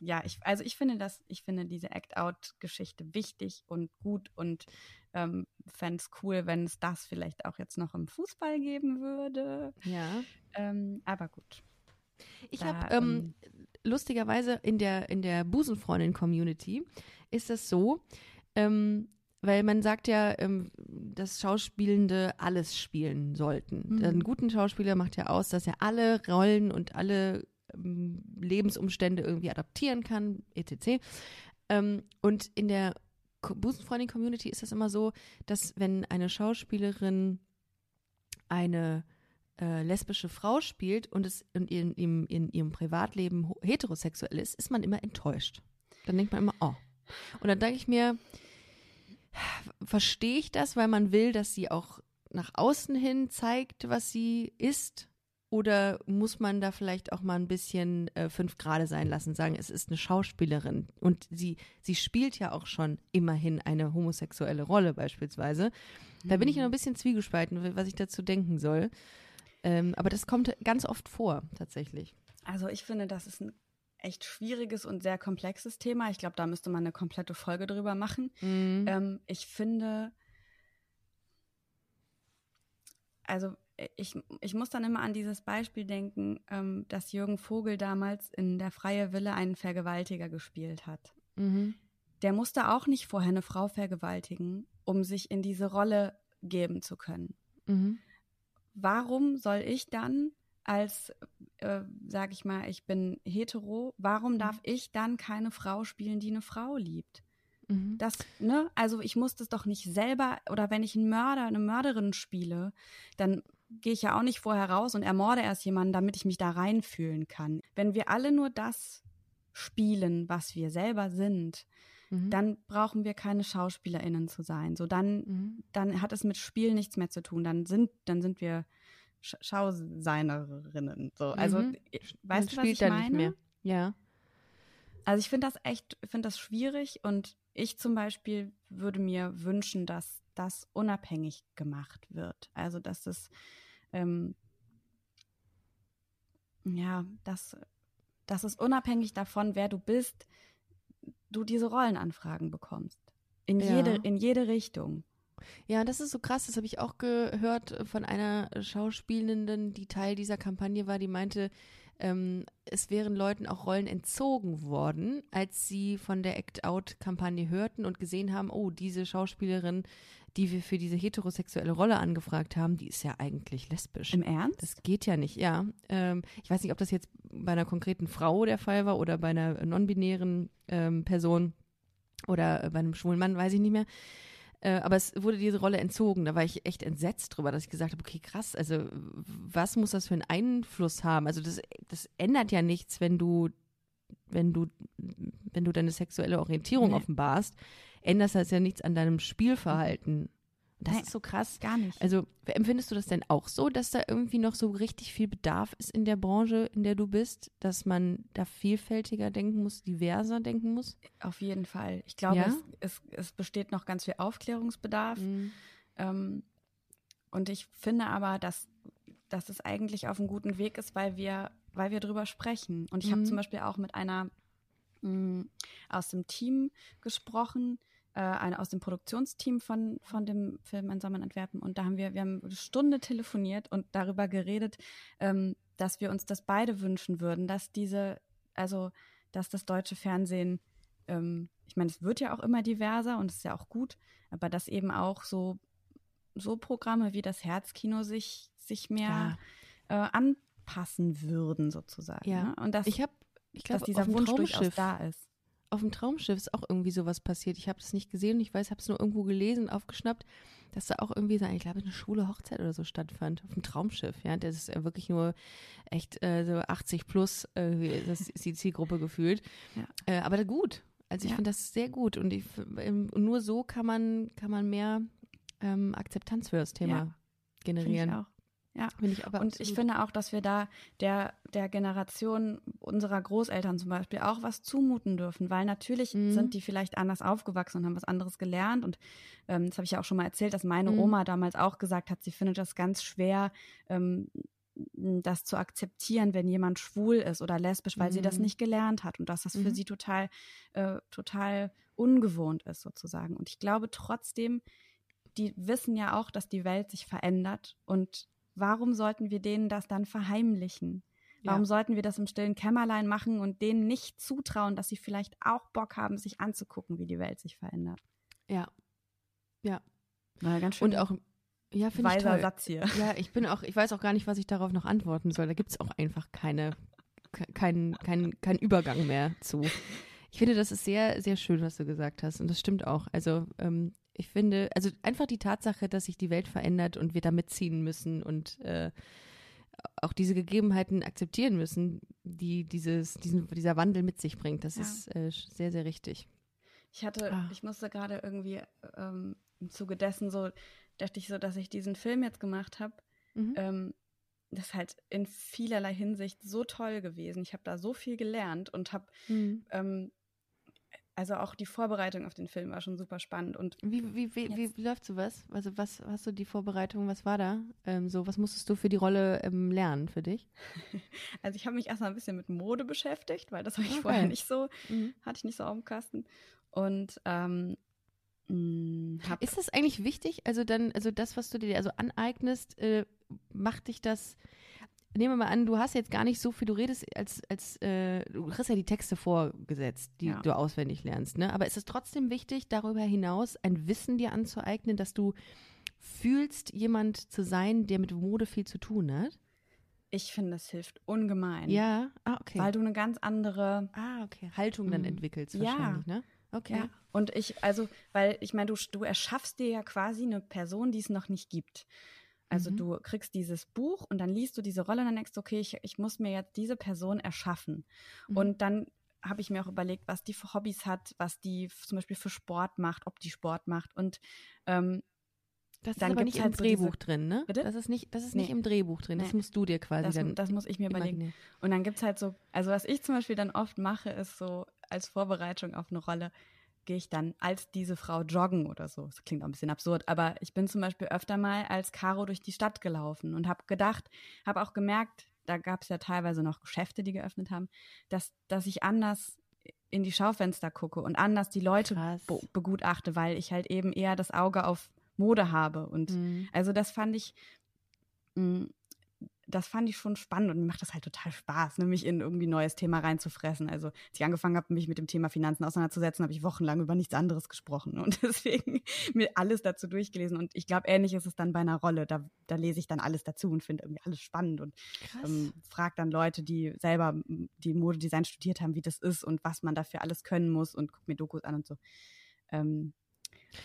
ja, ich, also ich finde das, ich finde diese Act-Out-Geschichte wichtig und gut und ähm, fände es cool, wenn es das vielleicht auch jetzt noch im Fußball geben würde. Ja. Ähm, aber gut. Ich habe ähm, lustigerweise in der, in der Busenfreundin-Community ist es so, ähm, weil man sagt ja, ähm, dass Schauspielende alles spielen sollten. Mhm. Ein guter Schauspieler macht ja aus, dass er alle Rollen und alle ähm, Lebensumstände irgendwie adaptieren kann, etc. Ähm, und in der Busenfreundin-Community ist das immer so, dass wenn eine Schauspielerin eine äh, lesbische Frau spielt und es in, in, in, in ihrem Privatleben heterosexuell ist, ist man immer enttäuscht. Dann denkt man immer, oh. Und dann denke ich mir, verstehe ich das, weil man will, dass sie auch nach außen hin zeigt, was sie ist? Oder muss man da vielleicht auch mal ein bisschen äh, fünf Grade sein lassen, sagen, es ist eine Schauspielerin und sie, sie spielt ja auch schon immerhin eine homosexuelle Rolle beispielsweise. Da bin ich noch ein bisschen zwiegespalten, was ich dazu denken soll. Ähm, aber das kommt ganz oft vor, tatsächlich. Also ich finde, das ist ein echt schwieriges und sehr komplexes Thema. Ich glaube, da müsste man eine komplette Folge drüber machen. Ähm, ich finde, also ich, ich muss dann immer an dieses Beispiel denken, ähm, dass Jürgen Vogel damals in Der freie Wille einen Vergewaltiger gespielt hat. Mhm. Der musste auch nicht vorher eine Frau vergewaltigen, um sich in diese Rolle geben zu können. Mhm. Warum soll ich dann als, äh, sag ich mal, ich bin hetero, warum darf ich dann keine Frau spielen, die eine Frau liebt? Mhm. Das, ne, also ich muss das doch nicht selber, oder wenn ich einen Mörder, eine Mörderin spiele, dann gehe ich ja auch nicht vorher raus und ermorde erst jemanden, damit ich mich da reinfühlen kann. Wenn wir alle nur das spielen, was wir selber sind, Mhm. dann brauchen wir keine SchauspielerInnen zu sein. So dann, Mhm. dann hat es mit Spiel nichts mehr zu tun. Dann sind, dann sind wir Sch Schauseinerinnen. So, also Mhm. weißt Man du, was ich meine? nicht mehr. Ja. Also ich finde das echt, finde das schwierig und ich zum Beispiel würde mir wünschen, dass das unabhängig gemacht wird. Also dass es ähm, ja, dass, dass es unabhängig davon, wer du bist, du diese Rollenanfragen bekommst. In Ja. jede, in jede Richtung. Ja, das ist so krass. Das habe ich auch gehört von einer Schauspielenden, die Teil dieser Kampagne war, die meinte, ähm, es wären Leuten auch Rollen entzogen worden, als sie von der Act-Out-Kampagne hörten und gesehen haben, oh, diese Schauspielerin, die wir für diese heterosexuelle Rolle angefragt haben, die ist ja eigentlich lesbisch. Im Ernst? Das geht ja nicht, ja. Ähm, ich weiß nicht, ob das jetzt bei einer konkreten Frau der Fall war oder bei einer non-binären ähm, Person oder äh, bei einem schwulen Mann, weiß ich nicht mehr. Äh, aber es wurde diese Rolle entzogen. Da war ich echt entsetzt drüber, dass ich gesagt habe, okay, krass, also was muss das für einen Einfluss haben? Also das, das ändert ja nichts, wenn du, wenn du, wenn du deine sexuelle Orientierung Nee. offenbarst, ändert das ja nichts an deinem Spielverhalten. Das Nein. ist so krass. Gar nicht. Also empfindest du das denn auch so, dass da irgendwie noch so richtig viel Bedarf ist in der Branche, in der du bist, dass man da vielfältiger denken muss, diverser denken muss? Auf jeden Fall. Ich glaube, Ja? es, es, es besteht noch ganz viel Aufklärungsbedarf. Ähm, und ich finde aber, dass, dass es eigentlich auf einem guten Weg ist, weil wir, weil wir drüber sprechen. Und ich habe Mhm. zum Beispiel auch mit einer mh, aus dem Team gesprochen, äh, eine aus dem Produktionsteam von, von dem Film Einsam in Antwerpen. Und da haben wir, wir haben eine Stunde telefoniert und darüber geredet, ähm, dass wir uns das beide wünschen würden, dass diese, also dass das deutsche Fernsehen ähm, ich meine, es wird ja auch immer diverser und es ist ja auch gut, aber dass eben auch so, so Programme wie das Herzkino sich, sich mehr äh, anpassen würden, sozusagen. Ja. Ne? Und dass, Ich habe, ich dass glaube, dieser Wunsch durchaus da ist. Auf dem Traumschiff ist auch irgendwie sowas passiert. Ich habe das nicht gesehen und ich weiß, habe es nur irgendwo gelesen, aufgeschnappt, dass da auch irgendwie, so, ich glaube, eine schwule Hochzeit oder so stattfand auf dem Traumschiff. Ja, das ist wirklich nur echt äh, so 80 plus, äh, das ist die Zielgruppe gefühlt. Ja. Äh, aber gut. Also ich Ja. finde das sehr gut und ich, ähm, nur so kann man kann man mehr ähm, Akzeptanz für das Thema Ja. Finde ich generieren. auch. Ja. Finde ich aber Und ich finde auch, dass wir da der, der Generation unserer Großeltern zum Beispiel auch was zumuten dürfen, weil natürlich Mhm. sind die vielleicht anders aufgewachsen und haben was anderes gelernt. Und ähm, das habe ich ja auch schon mal erzählt, dass meine Mhm. Oma damals auch gesagt hat, sie findet das ganz schwer, ähm, das zu akzeptieren, wenn jemand schwul ist oder lesbisch, weil sie das Mhm. nicht gelernt hat und dass das für Mhm. sie total, äh, total ungewohnt ist sozusagen. Und ich glaube trotzdem, die wissen ja auch, dass die Welt sich verändert und warum sollten wir denen das dann verheimlichen? Warum Ja. sollten wir das im stillen Kämmerlein machen und denen nicht zutrauen, dass sie vielleicht auch Bock haben, sich anzugucken, wie die Welt sich verändert? Ja. Ja. War ganz schön Und auch, ja, finde ich toll. Satz hier. Ja, ich bin auch, ich weiß auch gar nicht, was ich darauf noch antworten soll. Da gibt es auch einfach keine, ke- kein, kein, kein Übergang mehr zu. Ich finde, das ist sehr, sehr schön, was du gesagt hast. Und das stimmt auch. Also, ähm, ich finde, also einfach die Tatsache, dass sich die Welt verändert und wir da mitziehen müssen und äh, auch diese Gegebenheiten akzeptieren müssen, die dieses, diesen, dieser Wandel mit sich bringt, das Ja. ist äh, sehr, sehr richtig. Ich hatte, Ah. ich musste gerade irgendwie ähm, im Zuge dessen so, dachte ich so, dass ich diesen Film jetzt gemacht habe. Mhm. Ähm, das ist halt in vielerlei Hinsicht so toll gewesen. Ich habe da so viel gelernt und habe, Mhm. ähm, also auch die Vorbereitung auf den Film war schon super spannend. Und Wie, wie, wie, wie, läuft sowas? Also was hast du die Vorbereitung, was war da? Ähm, so, was musstest du für die Rolle ähm, lernen für dich? also ich habe mich erstmal ein bisschen mit Mode beschäftigt, weil das habe ich Okay. vorher nicht so, Mhm. hatte ich nicht so auf dem Kasten. Und ähm, mh, hab, Ist das eigentlich wichtig? Also dann, also das, was du dir also aneignest, äh, macht dich das. Nehmen wir mal an, du hast jetzt gar nicht so viel, du redest als, als äh, du kriegst ja die Texte vorgesetzt, die Ja. du auswendig lernst, ne? Aber ist es trotzdem wichtig, darüber hinaus ein Wissen dir anzueignen, dass du fühlst, jemand zu sein, der mit Mode viel zu tun hat? ich finde, das hilft ungemein. Ja, ah, okay. Weil du eine ganz andere ah, okay. Haltung dann Mhm. entwickelst Ja. wahrscheinlich, ne? Okay. Ja, und ich, also, weil ich meine, du, du erschaffst dir ja quasi eine Person, die es noch nicht gibt. Also Mhm. du kriegst dieses Buch und dann liest du diese Rolle und dann denkst du, okay, ich, ich muss mir jetzt diese Person erschaffen. Mhm. Und dann habe ich mir auch überlegt, was die für Hobbys hat, was die zum Beispiel für Sport macht, ob die Sport macht. Und ähm, Das ist Dann aber gibt's nicht halt im so diese- Drehbuch drin, ne? Bitte? Das ist nicht, das ist Nee. nicht im Drehbuch drin. Das Nee. musst du dir quasi das, dann das muss ich mir überlegen. Und dann gibt's halt so, also was ich zum Beispiel dann oft mache, ist so als Vorbereitung auf eine Rolle, gehe ich dann als diese Frau joggen oder so. Das klingt auch ein bisschen absurd, aber ich bin zum Beispiel öfter mal als Caro durch die Stadt gelaufen und habe gedacht, habe auch gemerkt, da gab's ja teilweise noch Geschäfte, die geöffnet haben, dass, dass ich anders in die Schaufenster gucke und anders die Leute be begutachte, weil ich halt eben eher das Auge auf Mode habe und Mhm. also das fand ich, mh, das fand ich schon spannend und mir macht das halt total Spaß, ne, mich in irgendwie ein neues Thema reinzufressen. Also als ich angefangen habe, mich mit dem Thema Finanzen auseinanderzusetzen, habe ich wochenlang über nichts anderes gesprochen und deswegen mir alles dazu durchgelesen. Und ich glaube, ähnlich ist es dann bei einer Rolle. Da, da lese ich dann alles dazu und finde irgendwie alles spannend und Krass. ähm, frage dann Leute, die selber die Modedesign studiert haben, wie das ist und was man dafür alles können muss und gucke mir Dokus an und so. Ähm,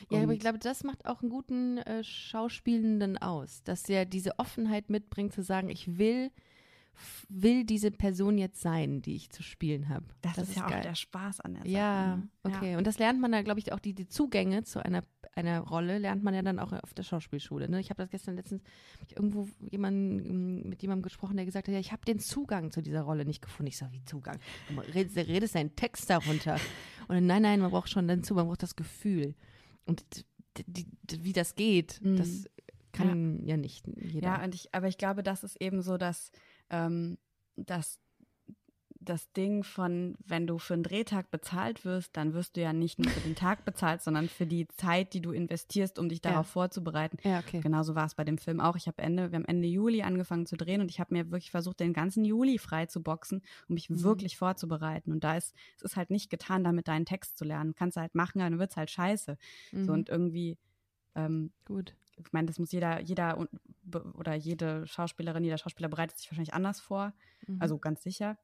Ja, aber und- ich glaube, das macht auch einen guten äh, Schauspielenden aus, dass er diese Offenheit mitbringt, zu sagen, ich will, will diese Person jetzt sein, die ich zu spielen habe. das, ist ja auch geil. der Spaß an der Sache. Ja, ne? okay. Und das lernt man da, glaube ich, auch die, die Zugänge zu einer, einer Rolle lernt man ja dann auch auf der Schauspielschule. Ne? Ich habe das gestern letztens irgendwo jemanden, mit jemandem gesprochen, der gesagt hat, ja, ich habe den Zugang zu dieser Rolle nicht gefunden. Ich so, wie Zugang? Du redest, redest deinen Text darunter. Und dann, nein, nein, man braucht schon den Zugang, man braucht das Gefühl. Und die, d- wie das geht, Mhm. das kann ja, nicht jeder. Ja, und ich, aber ich glaube, das ist eben so, dass ähm, das, das Ding von, wenn du für einen Drehtag bezahlt wirst, dann wirst du ja nicht nur für den Tag bezahlt, sondern für die Zeit, die du investierst, um dich Ja. darauf vorzubereiten. ja okay. Genauso war es bei dem Film auch. Ich habe Ende, wir haben Ende Juli angefangen zu drehen und ich habe mir wirklich versucht, den ganzen Juli frei zu boxen, um mich Mhm. wirklich vorzubereiten. Und da ist, es ist halt nicht getan, damit deinen Text zu lernen. Kannst du halt machen, dann wird's halt scheiße. Mhm. So und irgendwie, ähm, Gut. ich meine, das muss jeder, jeder oder jede Schauspielerin, jeder Schauspieler bereitet sich wahrscheinlich anders vor. Mhm. Also ganz sicher.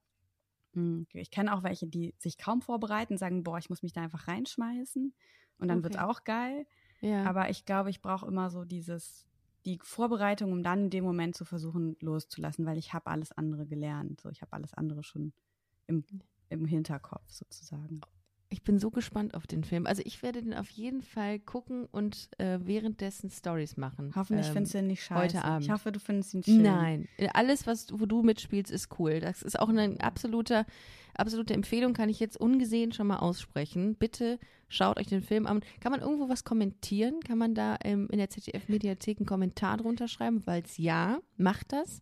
Hm, Ich kenne auch welche, die sich kaum vorbereiten, sagen, boah, ich muss mich da einfach reinschmeißen und dann wird's Okay. auch geil. ja. Aber ich glaube, ich brauche immer so dieses, die Vorbereitung, um dann in dem Moment zu versuchen loszulassen, weil ich habe alles andere gelernt. So, ich habe alles andere schon im, im Hinterkopf sozusagen. Ich bin so gespannt auf den Film. Also ich werde den auf jeden Fall gucken und äh, währenddessen Stories machen. Hoffentlich Ähm, findest du ihn nicht scheiße. heute Abend. Ich hoffe, du findest ihn schön. Nein, alles, was du- wo du mitspielst, ist cool. Das ist auch eine absolute, absolute Empfehlung, kann ich jetzt ungesehen schon mal aussprechen. Bitte schaut euch den Film an. Kann man irgendwo was kommentieren? Kann man da ähm, in der ZDF-Mediathek einen Kommentar drunter schreiben? Falls ja, macht das.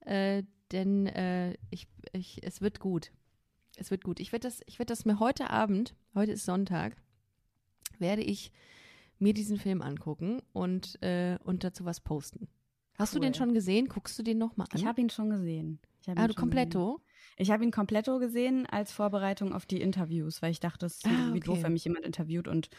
Äh, denn äh, ich, ich, es wird gut. Es wird gut. Ich werde das, ich werde das mir heute Abend, heute ist Sonntag, werde ich mir diesen Film angucken und, äh, und dazu was posten. Hast du Cool. den schon gesehen? Guckst du den nochmal an? Ich habe ihn schon gesehen. Ich Ah, du kompletto? gesehen. Ich habe ihn kompletto gesehen als Vorbereitung auf die Interviews, weil ich dachte, es ist Ah, irgendwie doof, okay. wenn mich jemand interviewt und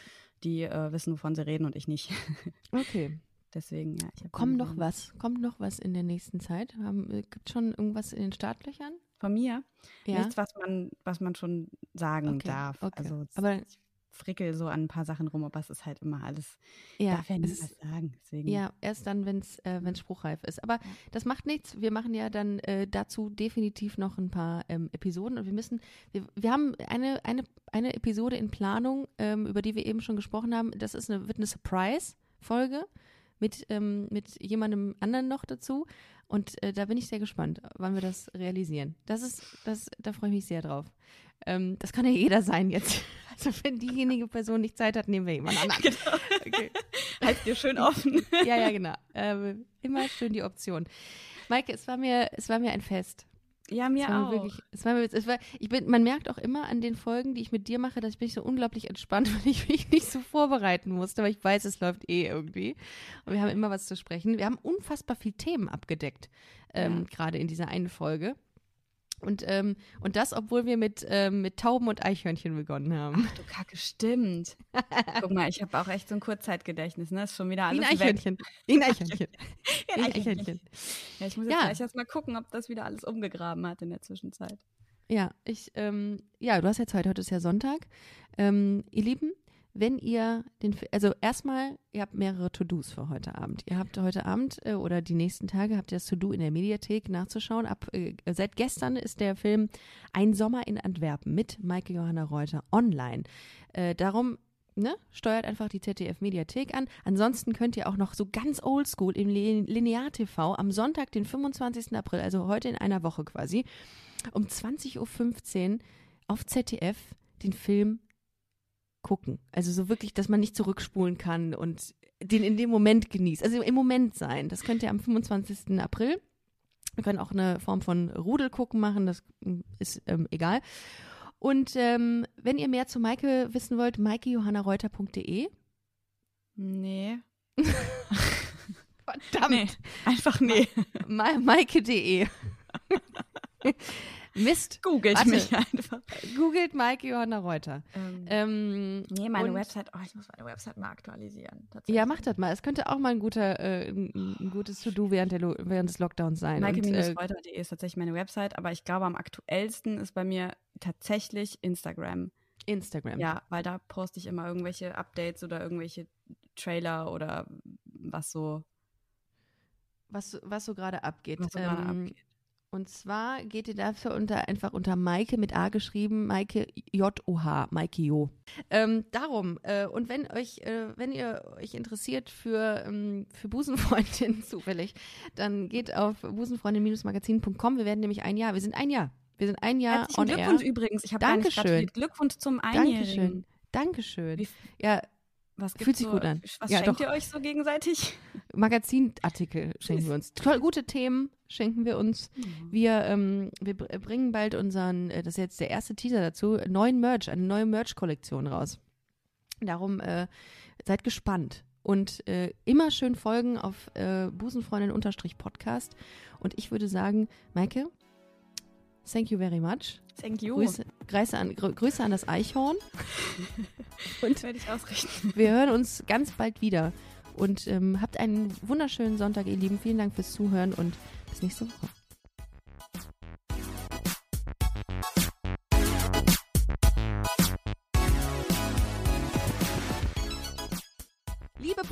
die äh, wissen, wovon sie reden und ich nicht. Okay. Deswegen, ja. Kommt noch was? Kommt noch was in der nächsten Zeit? Haben, äh, gibt schon irgendwas in den Startlöchern? Von mir? Ja. Nichts, was man, was man schon sagen Okay, darf. okay. Also Aber- ich frickel so an ein paar Sachen rum, aber es ist halt immer alles. ja, darf ja es was sagen. Deswegen. ja, erst dann, wenn es äh, wenn's spruchreif ist. Aber das macht nichts. Wir machen ja dann äh, dazu definitiv noch ein paar ähm, Episoden und wir müssen, wir, wir haben eine, eine, eine Episode in Planung, ähm, über die wir eben schon gesprochen haben. Das ist eine, wird eine Surprise-Folge mit, ähm, mit jemandem anderen noch dazu. Und äh, da bin ich sehr gespannt, wann wir das realisieren. Das ist, das, da freue ich mich sehr drauf. Ähm, das kann ja jeder sein jetzt. Also wenn diejenige Person nicht Zeit hat, nehmen wir jemand anderen. Genau. Okay. Halt dir schön offen. Ja, ja, genau. Ähm, immer schön die Option. Maike, es war mir, es war mir ein Fest. Ja, mir war auch. wirklich, es war es war, ich bin, man merkt auch immer an den Folgen, die ich mit dir mache, dass ich bin so unglaublich entspannt, weil ich mich nicht so vorbereiten musste, weil ich weiß, es läuft eh irgendwie. Und wir haben immer was zu sprechen. Wir haben unfassbar viel Themen abgedeckt, ähm, gerade in dieser einen Folge. Und, ähm, und das, obwohl wir mit, ähm, mit Tauben und Eichhörnchen begonnen haben. Ach du Kacke, stimmt. Guck mal, ich habe auch echt so ein Kurzzeitgedächtnis, ne? Ist schon wieder Wie alles ein weg. Eichhörnchen. Wie ein Eichhörnchen. Wie Wie ein ein Eichhörnchen. Ja, ich muss jetzt Ja. gleich erst mal gucken, ob das wieder alles umgegraben hat in der Zwischenzeit. Ja, ich, ähm, ja, du hast ja Zeit, heute ist ja Sonntag. Ähm, ihr Lieben, wenn ihr den, also erstmal, ihr habt mehrere To-Dos für heute Abend. Ihr habt heute Abend äh, oder die nächsten Tage habt ihr das To-Do in der Mediathek nachzuschauen. Ab, äh, seit gestern ist der Film Ein Sommer in Antwerpen mit Maike Johanna Reuter online. Äh, darum Ne, steuert einfach die ZDF-Mediathek an. Ansonsten könnt ihr auch noch so ganz oldschool im Lin- Linear-TV am Sonntag, den 25. April, also heute in einer Woche quasi, um 20.15 Uhr auf ZDF den Film gucken. Also so wirklich, dass man nicht zurückspulen kann und den in dem Moment genießt. Also im Moment sein. Das könnt ihr am 25. April. Wir können auch eine Form von Rudelgucken machen, das mm, ist ähm, egal. Und ähm, wenn ihr mehr zu Maike wissen wollt, maikejohannareuter.de. Nee. Verdammt. Nee. Einfach nee. Ma Maike.de. Mist. Googelt Warte. mich einfach. Googelt Maike Johanna Reuter. Ähm, Ähm, nee, meine Website, oh, ich muss meine Website mal aktualisieren. Ja, macht das mal. Es könnte auch mal ein guter, äh, ein, ein gutes To-Do während, der während des Lockdowns sein. Und, äh, Maike-reuter.de ist tatsächlich meine Website, aber ich glaube, am aktuellsten ist bei mir tatsächlich Instagram. Instagram. Ja, weil da poste ich immer irgendwelche Updates oder irgendwelche Trailer oder was so, Was, was so gerade abgeht. was so gerade Ähm, abgeht. Und zwar geht ihr dafür unter, einfach unter Maike mit A geschrieben, Maike J-O-H, Maike Jo. Ähm, darum, äh, und wenn euch, äh, wenn ihr euch interessiert für, ähm, für Busenfreundinnen zufällig, dann geht auf busenfreundin-magazin.com. Wir werden nämlich ein Jahr, wir sind ein Jahr. Wir sind ein Jahr Herzlichen on Glückwunsch air. übrigens. Ich habe Dankeschön. Glückwunsch zum Einjährigen. Dankeschön. Dankeschön. Ja, Was Fühlt sich so, gut an. Was Ja, schenkt doch. ihr euch so gegenseitig? Magazinartikel schenken wir uns. Toll, gute Themen schenken wir uns. Wir, ähm, wir br- bringen bald unseren, äh, das ist jetzt der erste Teaser dazu, neuen Merch, eine neue Merch-Kollektion raus. Darum äh, seid gespannt. Und äh, immer schön folgen auf äh, Busenfreundin-Podcast. Und ich würde sagen, Maike, thank you very much. Thank you. Grüße, Grüße, an, Grü- Grüße an das Eichhorn. Und werde ich ausrichten. Wir hören uns ganz bald wieder. Und ähm, habt einen wunderschönen Sonntag, ihr Lieben. Vielen Dank fürs Zuhören und bis nächste Woche.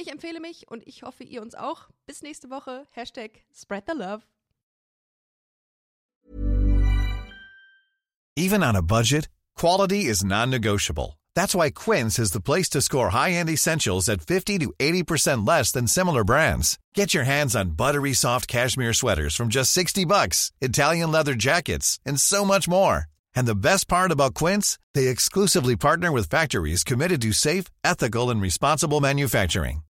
Ich empfehle mich und ich hoffe, ihr uns auch. Bis nächste Woche. Hashtag Spread the Love. Even on a budget, quality is non-negotiable. That's why Quince is the place to score high-end essentials at 50 to 80% less than similar brands. Get your hands on buttery soft cashmere sweaters from just 60 bucks, Italian leather jackets, and so much more. And the best part about Quince, they exclusively partner with factories committed to safe, ethical, and responsible manufacturing.